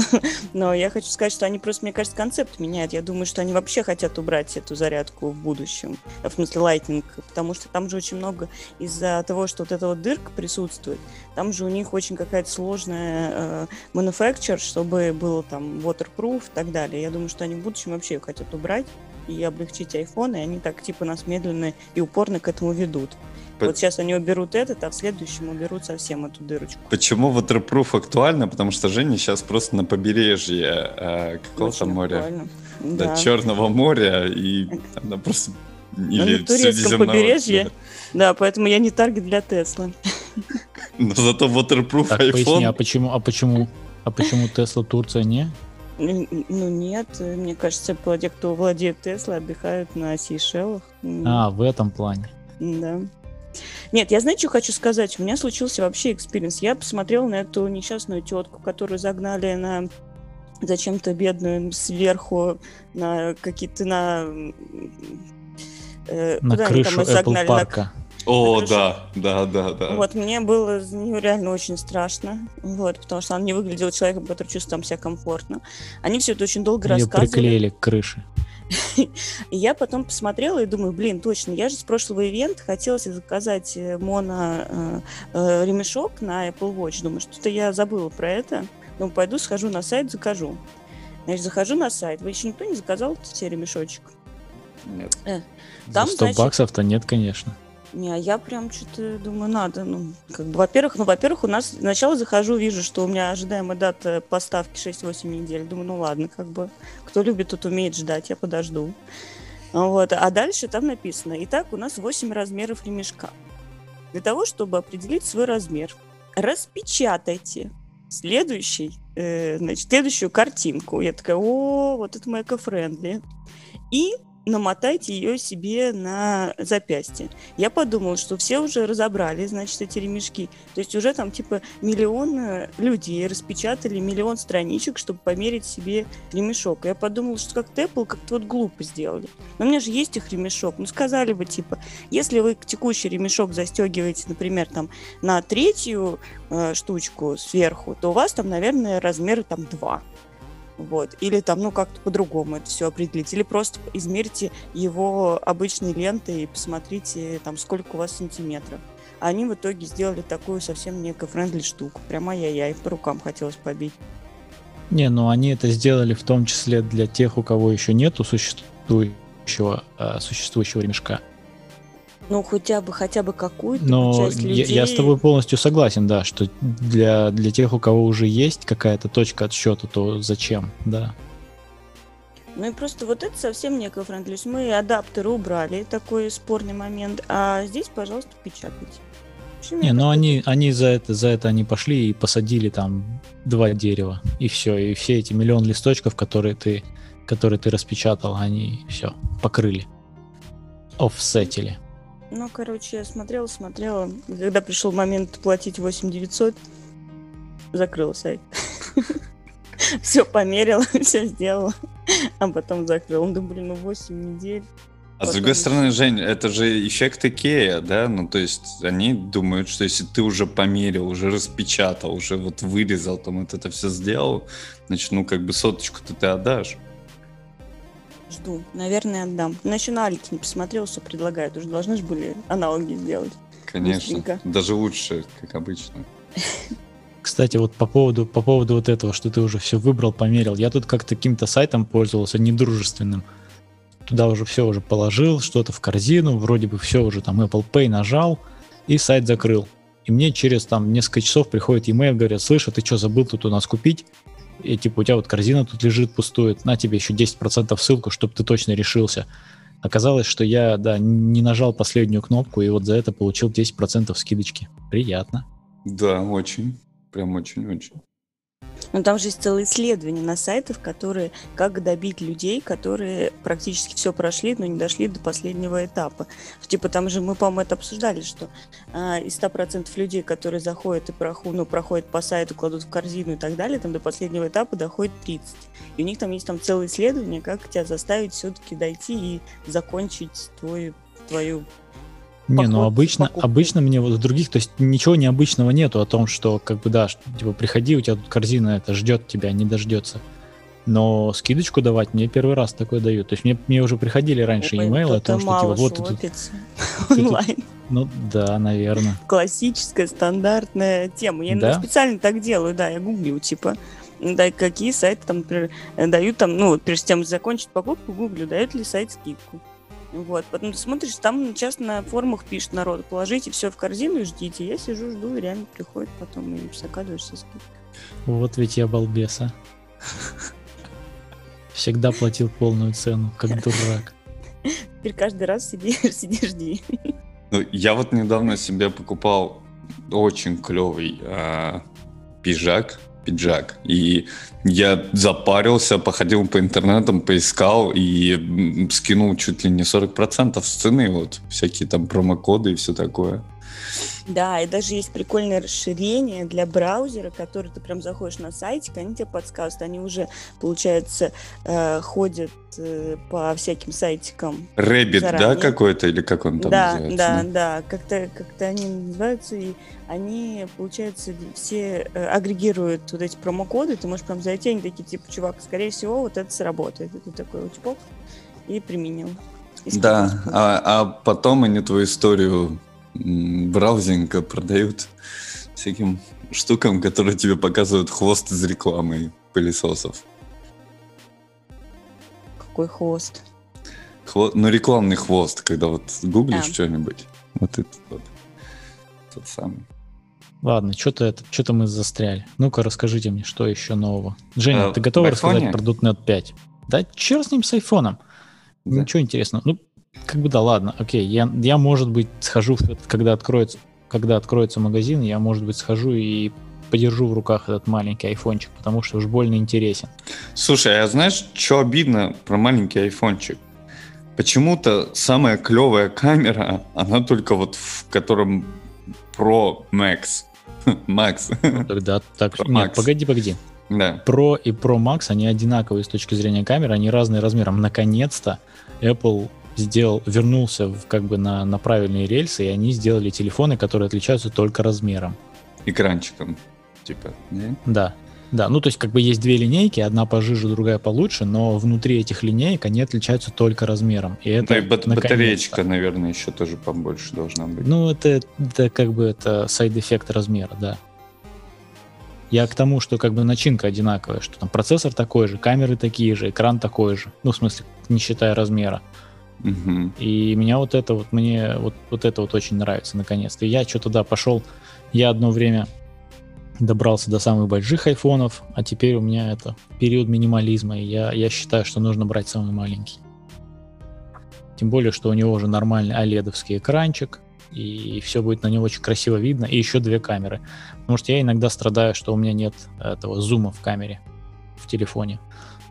но я хочу сказать, что они просто, мне кажется, концепт меняют. Я думаю, что они вообще хотят убрать эту зарядку в будущем. В смысле, Lightning, потому что там же очень много из-за того, что вот эта вот дырка присутствует, там же у них очень какая-то сложная э, manufacture, чтобы было там waterproof и так далее. Я думаю, что они в будущем вообще ее хотят убрать и облегчить iPhone, и они так типа нас медленно и упорно к этому ведут. По- Вот сейчас они уберут этот, а в следующем уберут совсем эту дырочку. Почему waterproof актуально? Потому что Женя сейчас просто на побережье э, какого-то моря. актуально. Да, Да. Черного моря, и она просто... Или на турецком побережье. да. Да, поэтому я не таргет для Теслы. Но зато waterproof Так, поясни, а iPhone... почему, а почему, а почему Тесла Турция не? Ну ну, нет, мне кажется, те, кто владеет Теслой, отдыхают на Сейшелах. А, в этом плане. Да. Нет, я знаете, что хочу сказать? У меня случился вообще experience. Я посмотрела на эту несчастную тетку, которую загнали на зачем-то бедную сверху на какие-то на... э, На крышу Apple загнали? На парка. О, да, да, да, да. Вот, мне было за нее реально очень страшно, вот, потому что она не выглядела человеком, который чувствует там себя комфортно. Они все это очень долго Ее рассказывали. приклеили к крыше. И я потом посмотрела и думаю, блин, точно, я же с прошлого ивента хотела заказать э, моно э, э, ремешок на Apple Watch. Думаю, что-то я забыла про это. Думаю, пойду, схожу на сайт, закажу. Значит, захожу на сайт. Вы еще никто не заказал тебе ремешочек? Нет. Там, За 100 значит- баксов-то нет, конечно. А я прям что-то думаю, надо. Ну, как бы, во-первых, ну, во-первых, у нас сначала захожу, вижу, что у меня ожидаемая дата поставки 6-8 недель. Думаю, ну ладно, как бы, кто любит, тот умеет ждать, я подожду. Вот. А дальше там написано, итак, у нас 8 размеров ремешка. Для того, чтобы определить свой размер, распечатайте следующий, э, значит, следующую картинку. Я такая, о, вот это моя эко-френдли. И намотайте ее себе на запястье. Я подумала, что все уже разобрали, значит, эти ремешки. То есть уже там типа миллион э, людей распечатали миллион страничек, чтобы померить себе ремешок. Я подумала, что как-то Apple как-то вот глупо сделали. Но у меня же есть их ремешок. Ну, сказали бы, типа, если вы текущий ремешок застегиваете, например, там на третью э, штучку сверху, то у вас там, наверное, размеры там 2. Вот. Или там, ну, как-то по-другому это все определить. Или просто измерьте его обычной лентой и посмотрите, там, сколько у вас сантиметров. А Они в итоге сделали такую совсем не эко-френдли штуку. Прям ай-яй-яй, по рукам хотелось побить. Не, ну они это сделали в том числе для тех, у кого еще нету существующего, а, существующего ремешка. Ну, хотя бы, хотя бы какую-то Но часть я, людей... я с тобой полностью согласен, да, что для, для тех, у кого уже есть какая-то точка отсчета, то зачем, да. Ну и просто вот это совсем не эко-френдли. Мы адаптеры убрали, такой спорный момент. А здесь, пожалуйста, печатайте. Мне Не, ну они, они за это, за это они пошли и посадили там два дерева, и все, и все эти миллион листочков, которые ты, которые ты распечатал, они все покрыли, офсетили. Ну, короче, я смотрела, смотрела. Когда пришел момент платить 8 900, закрыла сайт. Все померила, все сделала, а потом закрыла. Ну, блин, ну 8 недель. А с другой стороны, Жень, это же эффект Икея, да? Ну, то есть они думают, что если ты уже померил, уже распечатал, уже вот вырезал, там вот это все сделал, значит, ну, как бы соточку-то ты отдашь. Жду. Наверное, отдам. Но еще на Алике не посмотрела, что предлагают. Уже должны же были аналоги сделать. Конечно. Быстренько. Даже лучше, как обычно. Кстати, вот по поводу, по поводу вот этого, что ты уже все выбрал, померил, я тут как каким-то сайтом пользовался, недружественным. Туда уже все уже положил, что-то в корзину, вроде бы все уже там Apple Pay нажал, и сайт закрыл. И мне через там несколько часов приходит e-mail, говорят, слышь, а ты что, забыл тут у нас купить? И типа у тебя вот корзина тут лежит, пустует, на тебе еще 10% ссылку, чтобы ты точно решился. Оказалось, что я, да, не нажал последнюю кнопку, и вот за это получил 10% скидочки. Приятно. Да, очень. Прям очень-очень. Но там же есть целые исследования на сайтах, которые как добить людей, которые практически все прошли, но не дошли до последнего этапа. Типа там же мы, по-моему, это обсуждали, что а, из 100% людей, которые заходят и проху- ну, проходят по сайту, кладут в корзину и так далее, там до последнего этапа доходит 30. И у них там есть там целое исследование, как тебя заставить все-таки дойти и закончить твой, твою Не, ну обычно, обычно мне вот в других, то есть ничего необычного нету о том, что как бы да, что, типа приходи, у тебя тут корзина это ждет тебя, не дождется. Но скидочку давать мне первый раз такое дают. То есть мне, мне уже приходили раньше Ой, имейлы о том, что типа вот ты тут. шопится тут- онлайн. Ну да, наверное. классическая стандартная тема. Я иногда Да? специально так делаю, да, я гуглю, типа, да, какие сайты там, например, дают там, ну, перед тем, закончить покупку, гуглю, дают ли сайт скидку. Вот, потом ты смотришь, там часто на форумах пишет народ, положите все в корзину и ждите. Я сижу, жду, и реально приходит потом и заказываешь со скидкой. Вот ведь я балбеса. Всегда платил полную цену, как дурак. Теперь каждый раз сиди, сиди, жди. Ну, я вот недавно себе покупал очень клевый а, пиджак, пиджак, и я запарился, походил по интернетам, поискал и скинул чуть ли не 40% с цены, вот, всякие там промокоды и все такое. Да, и даже есть прикольное расширение для браузера, который ты прям заходишь на сайтик, они тебе подсказывают, они уже, получается, э, ходят э, по всяким сайтикам. Рэббит, да, какой-то, или как он там да, называется? да, да, как-то как они называются, и они, получается, все э, агрегируют вот эти промокоды, ты можешь прям зайти, они такие, типа, чувак, скорее всего, вот это сработает. И ты такой, вот, и применил. И Да, а, а потом они твою историю браузинга продают всяким штукам, которые тебе показывают хвост из рекламы пылесосов. Какой хвост. Хво- Ну, рекламный хвост, когда вот гуглишь А. что-нибудь. Вот этот вот. Тот самый. Ладно, что-то это, что-то мы застряли. Ну-ка, расскажите мне, что еще нового. Женя, А, ты готова в рассказать про .NET 5? Да черт с ним, с айфоном. Да. Ничего интересного. Ну, как бы да, ладно, окей. Я, я может быть, схожу, когда откроется, когда откроется магазин, я, может быть, схожу и подержу в руках этот маленький айфончик, потому что уж больно интересен. Слушай, а знаешь, что обидно про маленький айфончик? Почему-то самая клевая камера, она только вот в котором Pro Max. Max. Тогда так... Про Нет, Max. погоди, погоди. Да. Pro и Pro Max, они одинаковые с точки зрения камеры, они разные размером. Наконец-то Apple сделал, вернулся в, как бы на, на правильные рельсы, и они сделали телефоны, которые отличаются только размером. Экранчиком. Типа. не? Да, да. Ну, то есть, как бы есть две линейки, одна пожиже, другая получше, но внутри этих линеек они отличаются только размером. И это Да, и бат- батареечка, наверное, еще тоже побольше должна быть. Ну, это, это как бы это side effect размера, да. Я к тому, что как бы начинка одинаковая, что там процессор такой же, камеры такие же, экран такой же. Ну, в смысле, не считая размера. Мгм. И меня вот это вот, мне вот, вот это вот очень нравится, наконец-то. И Я что-то, да, пошел, я одно время добрался до самых больших айфонов, а теперь у меня это период минимализма, и я, я считаю, что нужно брать самый маленький. Тем более, что у него уже нормальный оледовский экранчик, и все будет на него очень красиво видно, и еще две камеры. Потому что я иногда страдаю, что у меня нет этого зума в камере в телефоне.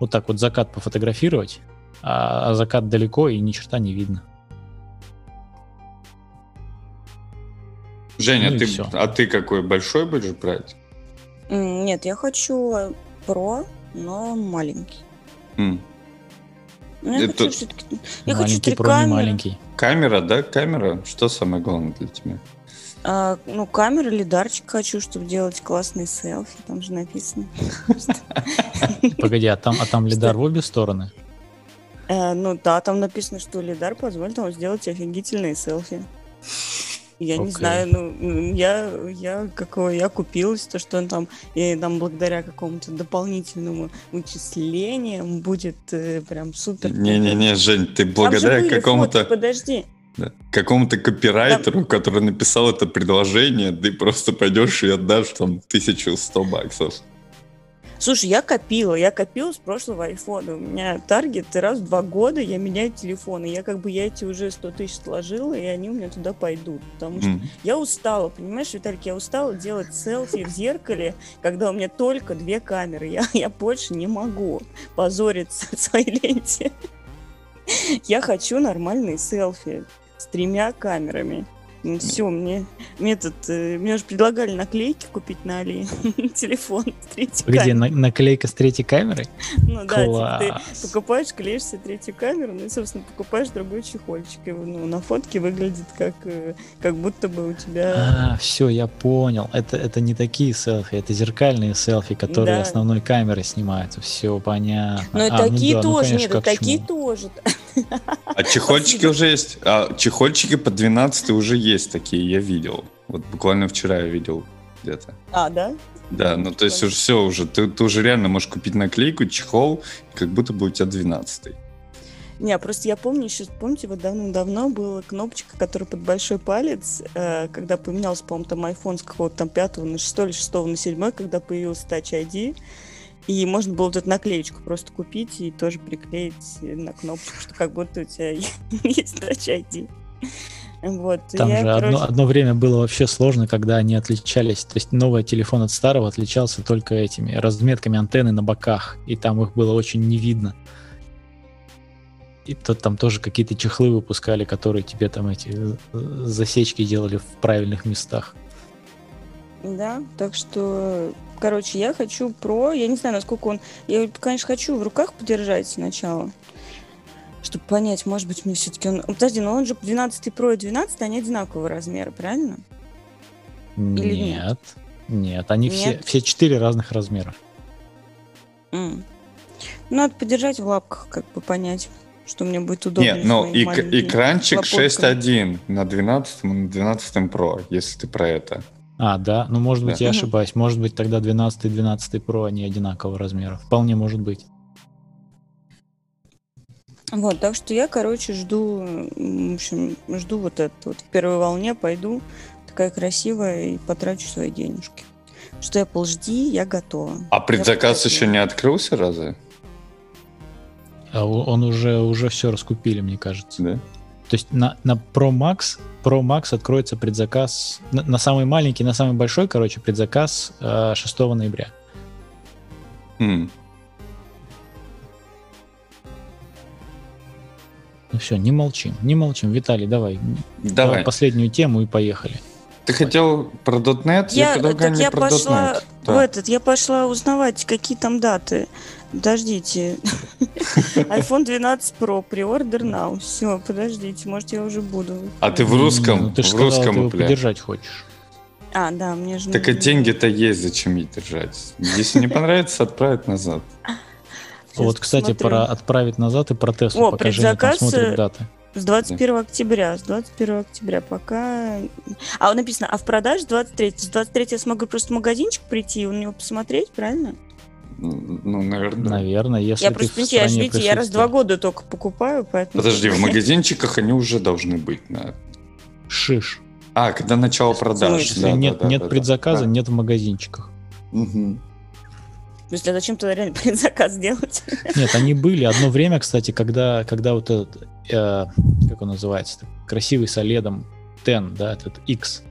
Вот так вот закат пофотографировать, а, а закат далеко и ни черта не видно. Женя, Ну и ты, всё. а ты какой большой будешь брать? Нет, я хочу Pro, но маленький. М. Ну, я Это- хочу все-таки... Я хочу маленький три про не маленький. Камера, да? Камера? Что самое главное для тебя? А, ну, камера, лидарчик хочу, чтобы делать классные селфи. Там же написано. Погоди, а там, а там лидар в обе стороны? Э, Ну да, там написано, что лидар позволит вам сделать офигительные селфи. Я не Окей. знаю, ну, я, я какого, я купилась, то, что он там, и там благодаря какому-то дополнительному вычислению будет э, прям супер. Не-не-не, Жень, ты благодаря какому-то подожди. да, какому-то копирайтеру, который написал это предложение, ты просто пойдешь и отдашь там 1100 баксов. Слушай, я копила, я копила с прошлого айфона. У меня таргет раз в два года я меняю телефоны. Я как бы я эти уже 100 тысяч сложила, и они у меня туда пойдут. Потому что М. я устала, понимаешь, Виталик, я устала делать селфи в зеркале, когда у меня только две камеры. Я, я больше не могу позориться в своей ленте. Я хочу нормальные селфи с тремя камерами. Все, мне, мне, тут, э, мне уже предлагали наклейки купить на Али. Телефон с третьей Где камерой. наклейка с третьей камерой? Ну да, типа ты Класс. покупаешь, клеишь себе третью камеру, ну и, собственно, покупаешь другой чехольчик. И ну, на фотке выглядит как, э, как будто бы у тебя... А, все, я понял. Это, это не такие селфи, это зеркальные селфи, которые Да. основной камерой снимаются. Все понятно. Но и А, ну такие да, ну, тоже, конечно, нет, такие чему. тоже. А чехольчики уже есть. А чехольчики по 12 уже есть такие, я видел. Вот буквально вчера я видел где-то. А, да? Да, ну то есть уже все уже. Ты, ты уже реально можешь купить наклейку, чехол, как будто бы у тебя 12 Не, просто я помню еще, помните, вот давно-давно была кнопочка, которая под большой палец, э, когда поменялся, по-моему, там iPhone с какого-то там пятого на шестой или шестого на седьмой, когда появился Touch ID, и можно было вот эту наклеечку просто купить и тоже приклеить на кнопочку, что как будто у тебя есть Touch ID. Вот, Там я, же одно, короче, одно время было вообще сложно, когда они отличались. То есть новый телефон от старого отличался только этими разметками антенны на боках, и там их было очень не видно. и то, там тоже какие-то чехлы выпускали, которые тебе там эти э, засечки делали в правильных местах. Да, так что, короче, я хочу про, я не знаю, насколько он, я, конечно, хочу в руках подержать сначала, чтобы понять, может быть, мне все-таки он, подожди, но он же 12 Pro и 12, они одинакового размера, правильно? Или нет? нет, нет, они все, Нет? все четыре разных размера. М. Надо подержать в лапках, как бы понять, что мне будет удобно. Нет, ну маленькими экранчик лопотками. 6.1 на 12 и на 12 Pro, если ты про это. А, да, ну может быть Да. я ошибаюсь, может быть тогда 12 и 12 Pro они одинакового размера. Вполне может быть. Вот, так что я, короче, жду, в общем, жду вот это вот. В первой волне пойду, такая красивая, и потрачу свои денежки. Что Apple жди, я готова. А предзаказ еще не открылся разве? А он уже, уже все раскупили, мне кажется. Да. То есть на, на Pro Max, Pro Max откроется предзаказ на, на самый маленький, на самый большой, короче, предзаказ э, 6 ноября. М. Ну все, не молчим, не молчим. Виталий, давай, Давай. последнюю тему и поехали. Ты хотел про .NET? Я, предлагаю так я про пошла .NET. в Да. этот, я пошла узнавать, какие там даты. Подождите. iPhone 12 Pro, pre-order now. Все, подождите, может, я уже буду. А ты в русском, Ну, ты же в ты русском бля. поддержать хочешь. А, да, мне же... Так и нужно- деньги-то есть, зачем их держать? Если не понравится, отправить назад. Вот, кстати, про отправить назад и про Теслу, О, предзаказ, э, даты. С 21 октября, с 21 октября пока... А, вот написано, а в продаже 23. С 23 я смогу просто в магазинчик прийти и у него посмотреть, правильно? Ну, наверное. Наверное, если я ты просто, видите, я, ж, стране видите, я раз в два года только покупаю, поэтому... Подожди, в магазинчиках они уже должны быть. на- Шиш. А, когда начало продаж. Если да, нет, да, да, нет да, предзаказа, Да. нет в магазинчиках. Мгм. То есть, а зачем тогда реально предзаказ делать? Нет, они были. Одно время, кстати, когда, когда вот этот, э, как он называется, красивый с OLED 10, да, этот X,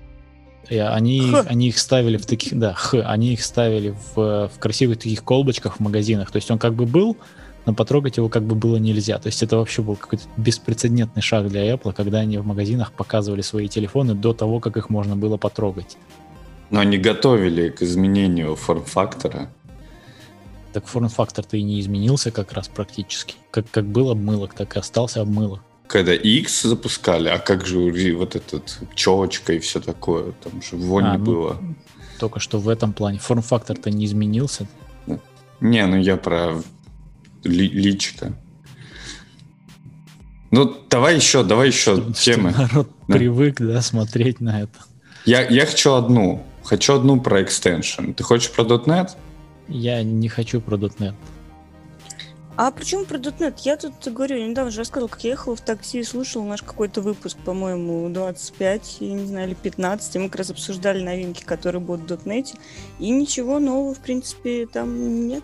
и они, Х. они их ставили в таких, да, Х, они их ставили в, в красивых таких колбочках в магазинах. То есть он как бы был, но потрогать его как бы было нельзя. То есть это вообще был какой-то беспрецедентный шаг для Apple, когда они в магазинах показывали свои телефоны до того, как их можно было потрогать. Но они готовили к изменению форм-фактора. Так форм-фактор-то и не изменился как раз практически. Как, как был обмылок, так и остался обмылок. Когда X запускали, а как же вот этот челочка и все такое, там же его А, не ну, было. Только что в этом плане. Форм-фактор-то не изменился. Не, ну я про ли- личико. Ну, давай еще, давай еще Чтобы- темы. чтобы народ Да. привык, да, смотреть на это. Я, я хочу одну. Хочу одну про экстеншн. Ты хочешь про .NET? Я не хочу про .NET. А почему про .NET? Я тут говорю, я недавно же рассказывала, как я ехала в такси и слушала наш какой-то выпуск, по-моему, 25, я не знаю, или 15, и мы как раз обсуждали новинки, которые будут в .NET, и ничего нового, в принципе, там нет.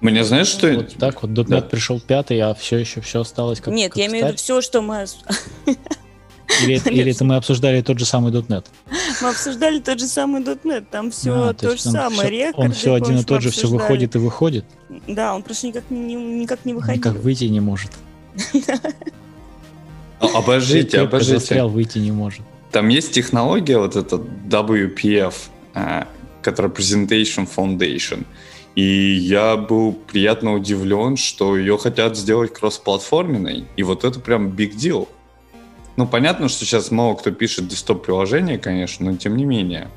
Мне знаешь, что... Вот так вот .NET Да. пришел пятый, а все еще все осталось как нет, как я имею в виду все, что мы, Или, это- или это мы обсуждали тот же самый .NET? мы обсуждали, тот же самый .NET, там все А, то, есть же он самое, всё- рекорды, Он все один и тот же, все выходит и выходит. Да, он просто никак не, никак не выходил. Никак выйти не может. А, Обождите, Крепко обождите. застрял, выйти не может. Там есть технология, вот эта WPF, а, которая Presentation Foundation. И я был приятно удивлен, что ее хотят сделать кроссплатформенной. И вот это прям big deal. Ну, понятно, что сейчас мало кто пишет десктоп-приложения, конечно, но тем не менее.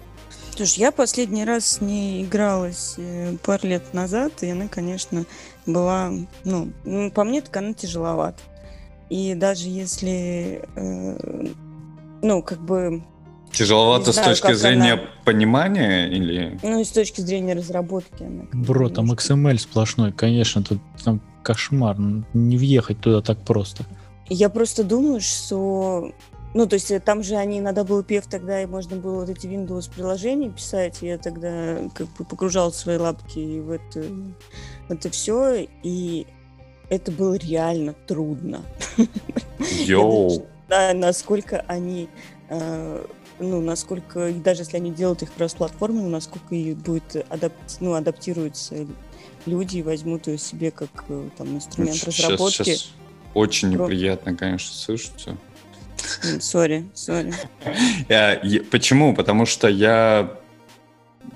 Слушай, я последний раз с ней игралась э, пару лет назад, и она, конечно, была, ну, по мне, так она тяжеловата. И даже если, э, ну, как бы, Тяжеловато Не с знаю, точки зрения она- понимания или... ну, и с точки зрения разработки она... Бро, там XML сплошной, конечно, тут там кошмар. Не въехать туда так просто. Я просто думаю, что... Ну, то есть э, там же они на WPF тогда и можно было вот эти Windows приложения писать. Я тогда как бы погружал свои лапки в это, в это все, и это было реально трудно. Йоу. Да, насколько они, э, ну, насколько, даже если они делают их кросс-платформы, насколько и будет адап- ну, адаптируются люди и возьмут ее себе как э, там инструмент Щас- разработки. щас- очень Про- неприятно, конечно, слышать всё. М, Сори, сори. Почему? Потому что я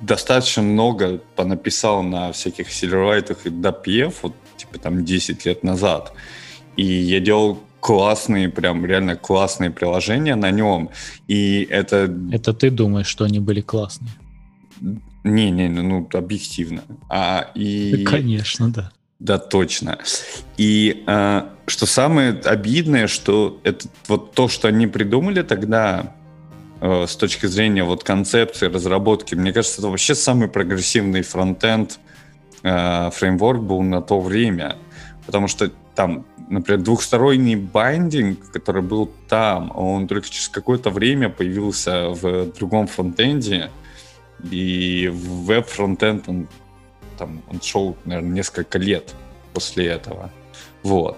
достаточно много понаписал на всяких сильвервайтах и DAPF, вот типа там 10 лет назад. И я делал классные, прям реально классные приложения на нем. И это... Это ты думаешь, что они были классные? Не-не, ну, объективно. А, и... Конечно, да. Да, точно. И э, что самое обидное, что это вот то, что они придумали тогда э, с точки зрения вот концепции разработки, мне кажется, это вообще самый прогрессивный фронтенд э, фреймворк был на то время, потому что там, например, двухсторонний байдинг, который был там, он только через какое-то время появился в другом фронтенде, и веб-фронтенд он там он шел, наверное, несколько лет после этого. Вот.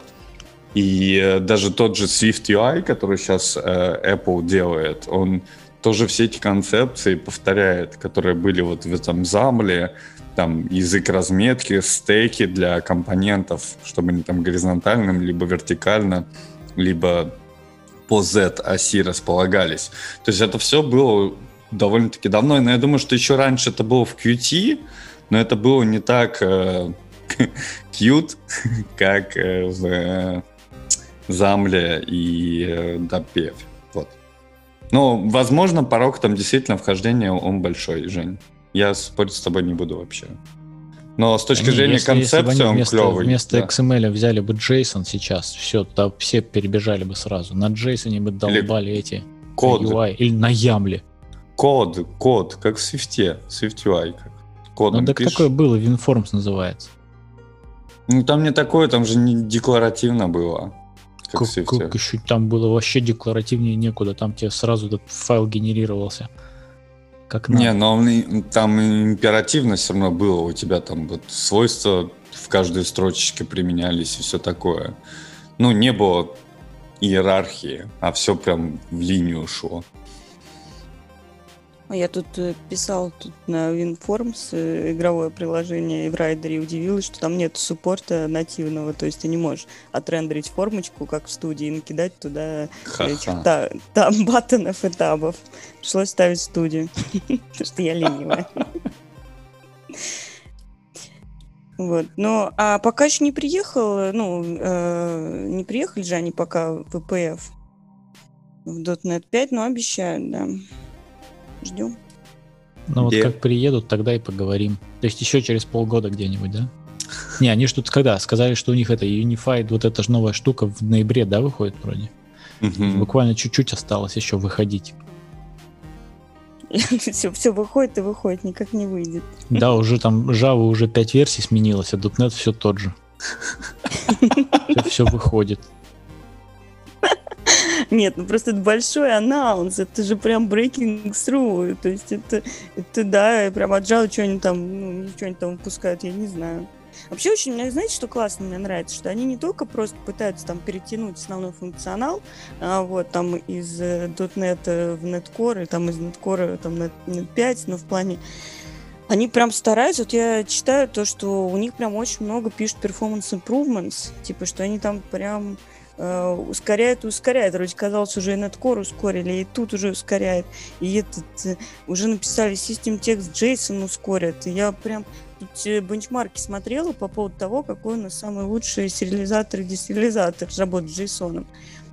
И э, даже тот же Swift UI, который сейчас э, Apple делает, он тоже все эти концепции повторяет, которые были вот в этом замле, там язык разметки, стеки для компонентов, чтобы они там горизонтальным, либо вертикально, либо по Z-оси располагались. То есть это все было довольно-таки давно, но я думаю, что еще раньше это было в Qt, но это было не так э, cute, как э, в э, Замле и э, Дапев. Вот. Но, возможно, порог там действительно вхождения, он большой, Жень. Я спорить с тобой не буду вообще. Но с точки Не, зрения если- если бы концепции они он вместо, клевый. Вместо да. XML взяли бы JSON сейчас, все, то все перебежали бы сразу. На JSON бы долбали эти Код, UI. Или на Ямле. код, код, как в Swift, Swift UI. Как. Кодом Ну так пишешь. такое было, WinForms называется. Ну там не такое, там же не декларативно было. Как, Как, как еще там было вообще декларативнее некуда, там тебе сразу этот файл генерировался. Как надо. Не, но он там императивно все равно было. У тебя там вот свойства в каждой строчечке применялись и все такое. Ну, не было иерархии, а все прям в линию шло. А Я тут э, писал тут на WinForms э, игровое приложение и в райдере удивилась, что там нет суппорта нативного, то есть ты не можешь отрендерить формочку, как в студии, и накидать туда этих Ха-ха. та- там баттонов и табов. Пришлось ставить студию, потому что я ленивая. Вот. Ну, а пока еще не приехал, ну, э, не приехали же они пока в VPF в .NET 5, но обещают, да. Ждем. Ну вот Где? как приедут, тогда и поговорим. То есть еще через полгода где-нибудь, да? Не, они что-то когда? Сказали, что у них это Unified, вот эта же новая штука в ноябре, да, выходит вроде? Мгм. Буквально чуть-чуть осталось еще выходить. все, все выходит и выходит, никак не выйдет. Да, уже там Java уже 5 версий сменилось, а .NET все тот же. Все, выходит. Нет, ну просто это большой анонс, это же прям breaking through, то есть это, это да, прям отжал что-нибудь там, ну, что-нибудь там выпускают, я не знаю. Вообще очень, знаете, что классно мне нравится, что они не только просто пытаются там перетянуть основной функционал, а, вот там из э, .NET в NetCore, и там из NetCore там Net, Net 5, но в плане они прям стараются, вот я читаю то, что у них прям очень много пишут performance improvements, типа, что они там прям э, ускоряет и ускоряет. Вроде казалось, уже и Netcore ускорили, и тут уже ускоряет. И этот э, уже написали System Text JSON ускорят. И я прям тут э, бенчмарки смотрела по поводу того, какой у нас самый лучший сериализатор и десериализатор работает с JSON.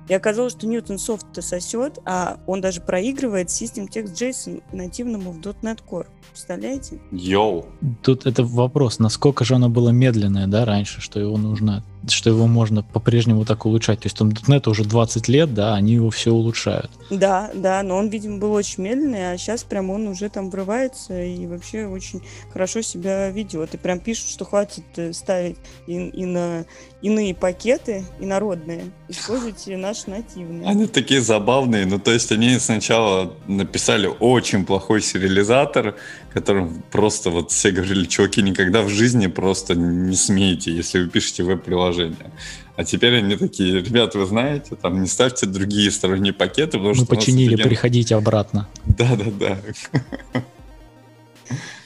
И оказалось, что Newton Soft сосет, а он даже проигрывает System Text JSON нативному в .NET Core. Представляете? Йоу. Тут это вопрос, насколько же оно было медленное, да, раньше, что его нужно, что его можно по-прежнему так улучшать. То есть там .NET уже 20 лет, да, они его все улучшают. Да, да, но он, видимо, был очень медленный, а сейчас прям он уже там врывается и вообще очень хорошо себя ведет. И прям пишут, что хватит э, ставить и, и на иные пакеты, и народные. Используйте наши нативные. Они такие забавные. Ну, то есть они сначала написали очень плохой сериализатор, которым просто вот все говорили, чуваки, никогда в жизни просто не смейте, если вы пишете веб-приложение. А теперь они такие, ребят, вы знаете, там не ставьте другие сторонние пакеты, потому Мы что... починили, офиген- приходите обратно. Да-да-да.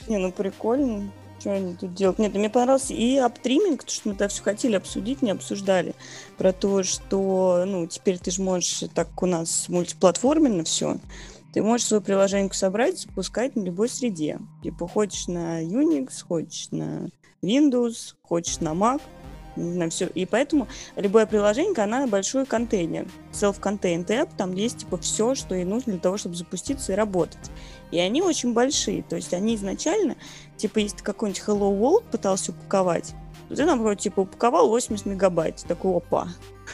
Не, ну прикольно. Что они тут делают? Нет, мне понравился и аптриминг, то, что мы это все хотели обсудить, не обсуждали. Про то, что, ну, теперь ты же можешь, так как у нас мультиплатформенно все, ты можешь свое приложение собрать, запускать на любой среде. Типа, хочешь на Unix, хочешь на Windows, хочешь на Mac, на все. И поэтому любое приложение, она большой контейнер. Self-contained app, там есть типа все, что и нужно для того, чтобы запуститься и работать. И они очень большие. То есть они изначально, типа, если какой-нибудь Hello World пытался упаковать, то ты, например, типа, упаковал 80 мегабайт. Такой, опа,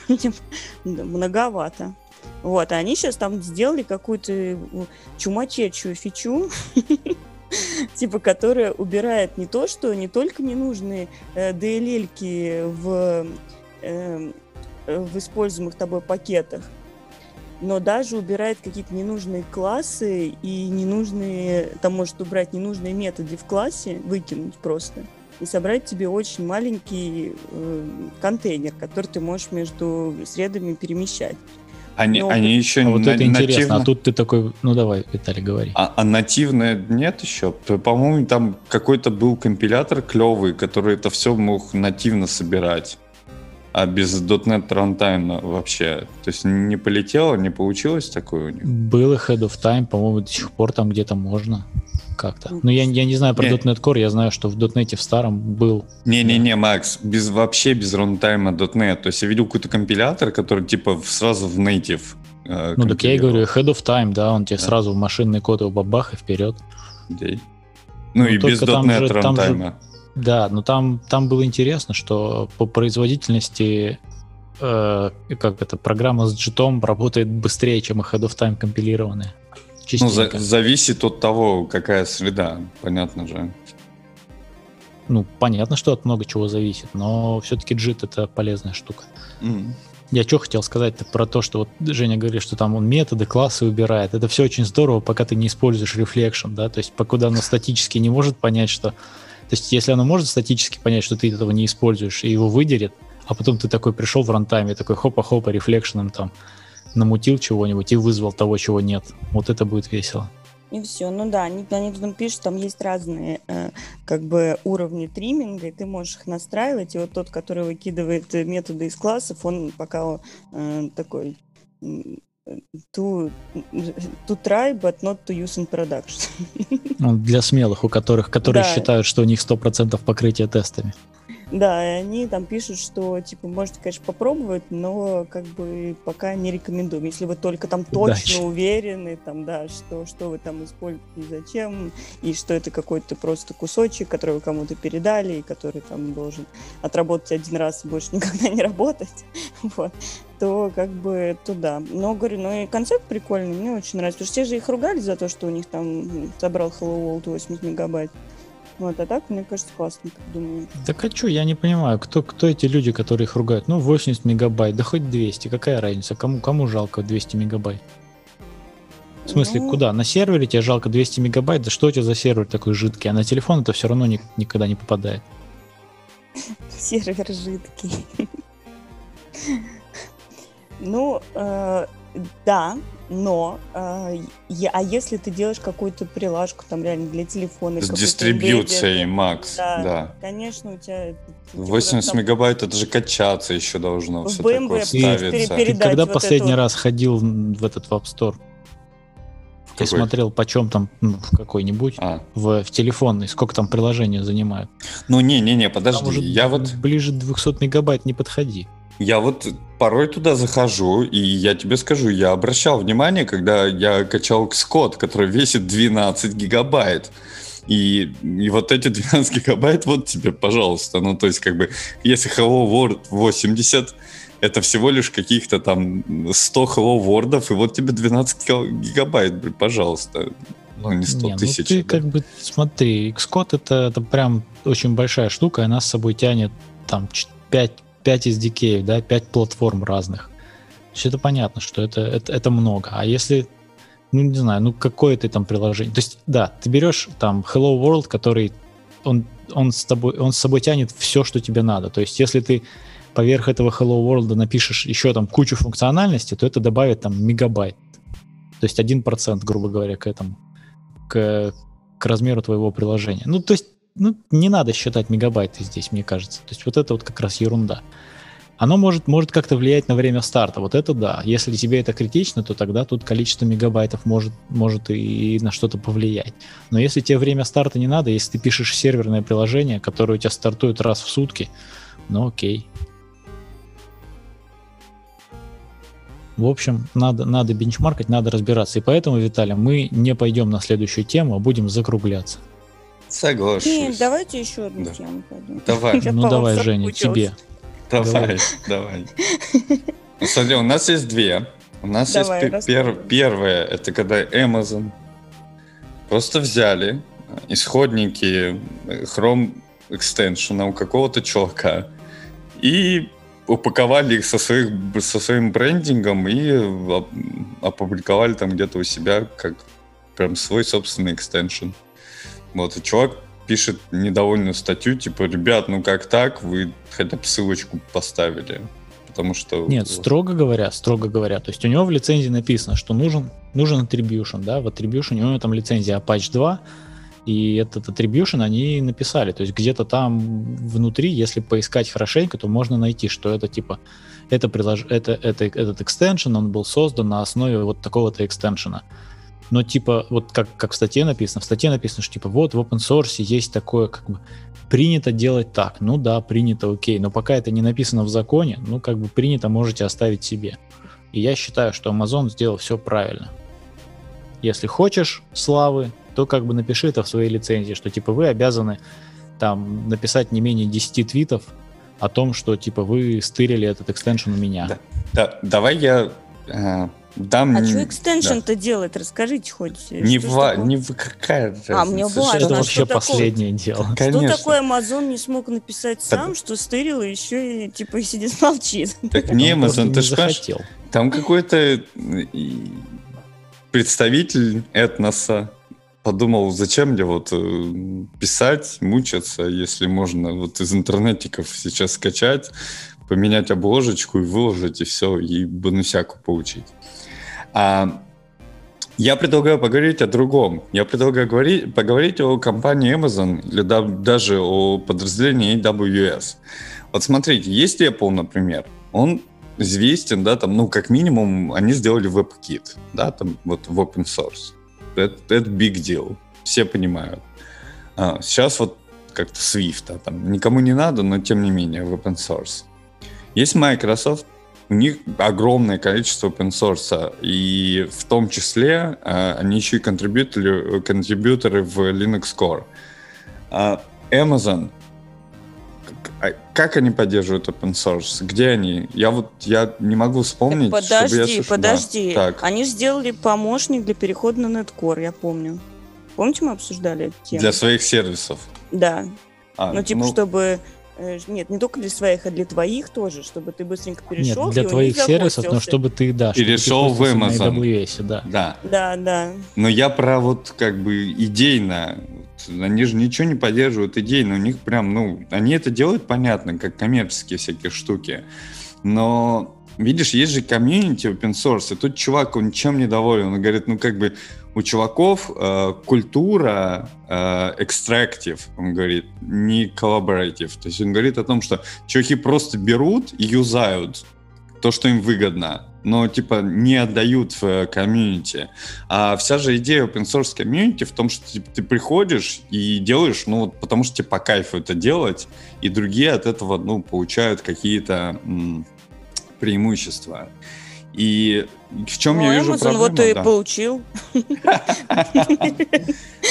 многовато. Вот, а они сейчас там сделали какую-то чумачечую фичу, типа, которая убирает не то, что не только ненужные э, DLL-ки в, э, в используемых тобой пакетах, но даже убирает какие-то ненужные классы и ненужные, там может убрать ненужные методы в классе, выкинуть просто, и собрать тебе очень маленький э, контейнер, который ты можешь между средами перемещать. Они, Ну, они еще А вот на- это интересно. нативно- А тут ты такой, ну давай, Виталий, говори. А, а нативное нет еще? По-моему, там какой-то был компилятор клевый, который это все мог нативно собирать. А без .NET Runtime вообще. То есть не полетело, не получилось такое у них? Был и Head of Time, по-моему, до сих пор там где-то можно как-то. Но я, я не знаю про Не. .NET Core, я знаю, что в .NET в старом был. Не-не-не, Макс, без, вообще без рантайма .NET. То есть я видел какой-то компилятор, который типа сразу в native э, Ну так я и говорю, Head of Time, да, он тебе Да. сразу в машинный код его бабах и вперед. Да. Ну, Ну, и без только там .NET же- там же- рантайма. Да, но там, там было интересно, что по производительности э, как это, программа с джитом работает быстрее, чем и Head of Time компилированная. Ну, за- Частенько. зависит от того, какая среда, понятно же. Ну, понятно, что от много чего зависит, но все-таки JIT это полезная штука. М. Я что хотел сказать-то про то, что вот Женя говорит, что там он методы, классы убирает. Это все очень здорово, пока ты не используешь reflection, да, то есть покуда оно статически не может понять, что... То есть если оно может статически понять, что ты этого не используешь, и его выдерет, а потом ты такой пришел в рантайме, такой хопа-хопа, рефлекшеном там намутил чего-нибудь и вызвал того, чего нет. Вот это будет весело. И все. Ну да, они, они там пишут, там есть разные э, как бы уровни триминга, и ты можешь их настраивать. И вот тот, который выкидывает э, методы из классов, он пока э, такой to, to try, but not to use in production. Ну, для смелых, у которых, которые Да. считают, что у них 100% покрытие тестами. Да, и они там пишут, что, типа, можете, конечно, попробовать, но, как бы, пока не рекомендуем. Если вы только там точно Удачи. уверены, там, да, что, что вы там используете и зачем, и что это какой-то просто кусочек, который вы кому-то передали, и который там должен отработать один раз и больше никогда не работать, вот, то, как бы, туда. Но, говорю, ну и концепт прикольный, мне очень нравится, потому что все же их ругали за то, что у них там собрал Hello World 80 мегабайт. Вот, а так, мне кажется, классно придумано. Так а что, я не понимаю, кто, кто эти люди, которые их ругают? Ну, 80 мегабайт, да хоть 200, какая разница? Кому, кому жалко 200 мегабайт? В смысле, Ну, куда? На сервере тебе жалко 200 мегабайт? Да что у тебя за сервер такой жидкий? А на телефон это все равно ни- никогда не попадает. Сервер жидкий. Ну, э, да, но э, я- а если ты делаешь какую-то прилажку там реально для телефона? С дистрибьюцией, Макс, Да, да. Конечно, у тебя... типа, 80 там мегабайт, это же качаться еще должно В все BMW такое ставиться. Ты когда вот последний эту- раз ходил в этот в App Store? Ты Какой? смотрел, почем там ну, в какой-нибудь, А. в, в телефонный, сколько там приложения занимают? Ну, не-не-не, Там подожди, уже я вот, ближе 200 мегабайт не подходи. я вот порой туда захожу, и я тебе скажу, я обращал внимание, когда я качал Xcode, который весит 12 гигабайт. И, и вот эти 12 гигабайт, вот тебе, пожалуйста. Ну, то есть, как бы, если Hello World 80, это всего лишь каких-то там 100 Hello World, и вот тебе 12 кил- гигабайт, блин, пожалуйста. Ну, не 100 Не, ну тысяч. ты да. как бы смотри, Xcode это, это прям очень большая штука, и она с собой тянет там 5, 5 SDK, да, 5 платформ разных. То есть это понятно, что это, это, это много. А если, ну не знаю, ну какое ты там приложение. То есть, да, ты берешь там Hello World, который он, он, с тобой, он с собой тянет все, что тебе надо. То есть, если ты поверх этого Hello World напишешь еще там кучу функциональности, то это добавит там мегабайт. То есть 1%, грубо говоря, к этому, к, к размеру твоего приложения. Ну, то есть ну, не надо считать мегабайты здесь, мне кажется. То есть вот это вот как раз ерунда. Оно может, может как-то влиять на время старта. Вот это да. Если тебе это критично, то тогда тут количество мегабайтов может, может и на что-то повлиять. Но если тебе время старта не надо, если ты пишешь серверное приложение, которое у тебя стартует раз в сутки, ну окей. В общем, надо, надо бенчмаркать, надо разбираться. И поэтому, Виталий, мы не пойдем на следующую тему, а будем закругляться. Соглашусь. Нет, давайте еще одну Да. тему пойдем. Давай. Я ну давай, Женя, тебе. Давай, давай. Ну, смотри, у нас есть две. У нас Давай, есть пе- пер- первое, это когда Amazon просто взяли исходники э, Chrome экстеншена у какого-то чувака и упаковали их со, своих, со своим брендингом и оп- опубликовали там где-то у себя как прям свой собственный экстеншн. Вот, и чувак пишет недовольную статью, типа, ребят, ну как так, вы хотя бы ссылочку поставили. Потому что... Нет, строго говоря, строго говоря, то есть у него в лицензии написано, что нужен, нужен attribution, да, в attribution у него там лицензия Apache 2, и этот attribution они написали, то есть где-то там внутри, если поискать хорошенько, то можно найти, что это типа, это, прилож... это, это этот extension, он был создан на основе вот такого-то экстеншена. Но типа, вот как, как в статье написано, в статье написано, что типа вот в open source есть такое, как бы, принято делать так. Ну да, принято, окей. Но пока это не написано в законе, ну как бы принято можете оставить себе. И я считаю, что Amazon сделал все правильно. Если хочешь славы, то как бы напиши это в своей лицензии, что типа вы обязаны там написать не менее 10 твитов о том, что типа вы стырили этот экстеншн у меня. Да. Да, давай я э, дам... А что экстеншн-то делает? Расскажите хоть. Не, что ж ва... такое? не в... какая разница? А, мне Что важно, это а вообще что такое? последнее дело. Что Конечно. такое Amazon не смог написать сам, что стырил, и еще и типа сидит молчит? Так не Amazon, не ты ж понимаешь, захотел. там какой-то э, представитель этноса подумал, зачем мне вот э, писать, мучаться, если можно вот из интернетиков сейчас скачать, поменять обложечку и выложить, и все, и бонусяку получить. А, я предлагаю поговорить о другом. Я предлагаю говорить, поговорить о компании Amazon или да- даже о подразделении AWS. Вот смотрите, есть Apple, например, он известен, да, там, ну, как минимум, они сделали WebKit, да, там, вот в open source. Это, big deal, все понимают. А, сейчас вот как-то Swift, а, там, никому не надо, но тем не менее, в open source. Есть Microsoft, у них огромное количество open source, и в том числе а, они еще и контрибьюторы, контрибьюторы в Linux Core. А, Amazon, как- а как они поддерживают open source? Где они? Я вот я не могу вспомнить, Так чтобы я подожди, слышал- да. подожди. Так, Они же сделали помощник для перехода на Netcore, я помню. Помните, мы обсуждали эту тему? для своих сервисов. Да. А, Ну, типа, чтобы... э, Нет, не только для своих, а для твоих тоже, чтобы ты быстренько Нет, перешел. для и у твоих сервисов, но чтобы ты, да, чтобы ты Перешел в на Amazon. AWS, да. Да, Да, да. но я про вот как бы идейно. Они же ничего не поддерживают идейно. У них прям, ну, они это делают, понятно, как коммерческие всякие штуки. Но, видишь, есть же комьюнити open source, и тут чувак, он чем недоволен? Он говорит, ну, как бы у чуваков э, культура экстрактив, он говорит, не коллаборатив. То есть он говорит о том, что чуваки просто берут и юзают то, что им выгодно, но типа не отдают в э, комьюнити. А вся же идея open source комьюнити в том, что типа, ты приходишь и делаешь, ну, вот потому что тебе по кайфу это делать, и другие от этого, ну, получают какие-то м, преимущества. И в чем Ну, я вижу Amazon проблему? вот и да. получил.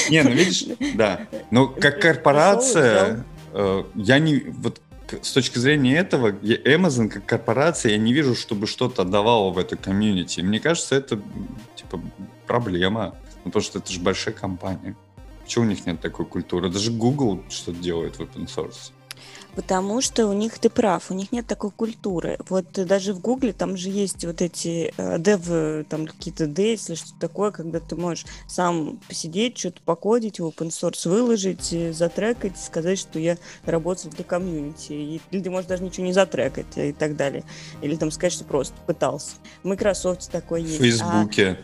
Не, ну видишь, да. Но как корпорация, э, я не вот с точки зрения этого, Amazon как корпорация, я не вижу, чтобы что-то отдавало в эту комьюнити. Мне кажется, это типа проблема, ну, потому что это же большая компания. Почему у них нет такой культуры? Даже Google что-то делает в open source. Потому что у них, ты прав, у них нет такой культуры. Вот э, даже в Гугле там же есть вот эти э, дев, э, там какие-то days или что-то такое, когда ты можешь сам посидеть, что-то покодить, в open source выложить, э, затрекать, сказать, что я работаю для комьюнити. Или ты можешь даже ничего не затрекать э, и так далее. Или там сказать, что просто пытался. В Microsoft такое В есть. А Фейсбуке.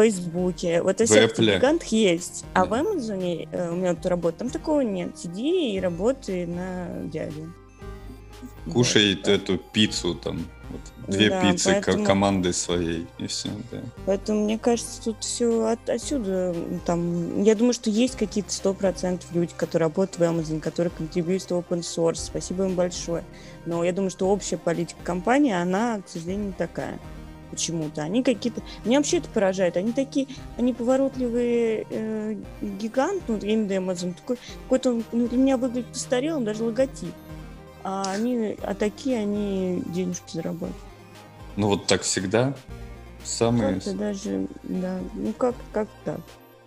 В Фейсбуке. Вот Apple. гигантах есть. А Да. в Амазоне э, у меня тут работа, там такого нет. Сиди и работай на дядю. Кушай Вот. эту пиццу там. вот, две Да, пиццы поэтому- команды своей. И все, да. Поэтому, мне кажется, тут все от, отсюда, там, я думаю, что есть какие-то сто процентов люди, которые работают в Amazon, которые контрибьютят в open source, спасибо им большое. Но я думаю, что общая политика компании, она, к сожалению, такая почему-то. Они какие-то... Меня вообще это поражает. Они такие, они поворотливые э, гигант, ну, я имею в виду Amazon, такой, какой-то, он, ну, для меня выглядит постарелым, даже логотип. А они, а такие они денежки зарабатывают. Ну вот так всегда. Самые... Как-то даже, да, ну как, как так.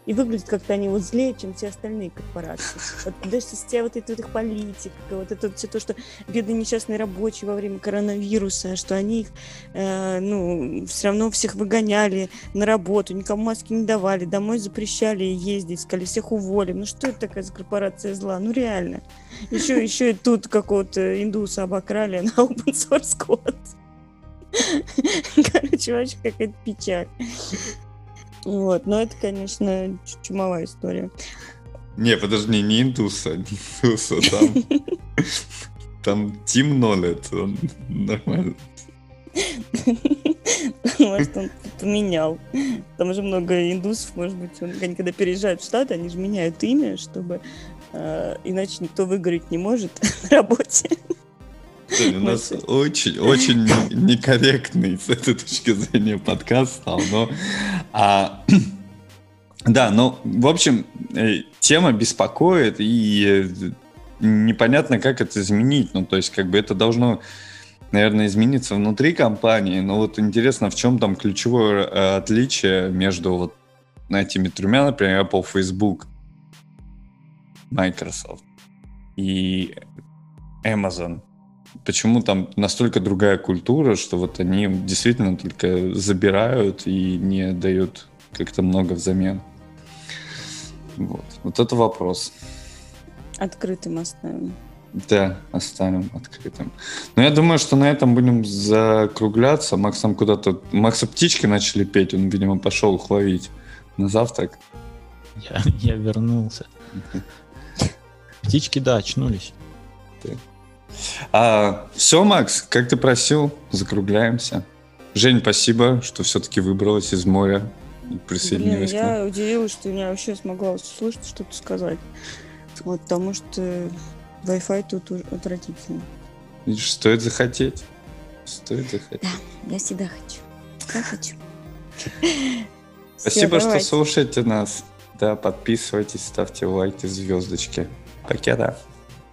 И выглядит как-то они вот злее, чем все остальные корпорации. Вот даже вся вот эта вот их политика, вот это вот все то, что бедные несчастные рабочие во время коронавируса, что они их, э, ну, все равно всех выгоняли на работу, никому маски не давали, домой запрещали ездить, сказали, всех уволим. Ну что это такая за корпорация зла? Ну реально. Еще, еще и тут какого-то индуса обокрали на open source код. Короче, вообще какая-то печаль. Вот, но это, конечно, чумовая история. Не, подожди, не индуса, не индуса, там... Там Тим Нолет, он нормально. Может, он поменял. Там же много индусов, может быть, он- они когда переезжают в Штаты, они же меняют имя, чтобы э, иначе никто выгореть не может на работе. Жень, у нас очень, очень не- некорректный с этой точки зрения подкаст стал, но... а, да, ну, в общем, э, тема беспокоит, и э, непонятно, как это изменить. Ну, то есть, как бы это должно, наверное, измениться внутри компании, но вот интересно, в чем там ключевое э, отличие между вот этими тремя, например, Apple, Facebook, Microsoft и Amazon почему там настолько другая культура, что вот они действительно только забирают и не дают как-то много взамен. Вот. Вот это вопрос. Открытым оставим. Да, оставим открытым. Но я думаю, что на этом будем закругляться. Макс там куда-то... Макса птички начали петь, он, видимо, пошел их ловить на завтрак. Я, я вернулся. Птички, да, очнулись. А, все, Макс, как ты просил, закругляемся. Жень, спасибо, что все-таки выбралась из моря и Блин, присоединилась к нам. я удивилась, что я вообще смогла услышать, что-то сказать. Вот, потому что Wi-Fi тут отвратительный. Видишь, стоит захотеть. Стоит захотеть. Я всегда хочу. Я хочу. Спасибо, что слушаете нас. Да, подписывайтесь, ставьте лайки, звездочки. Пока, да.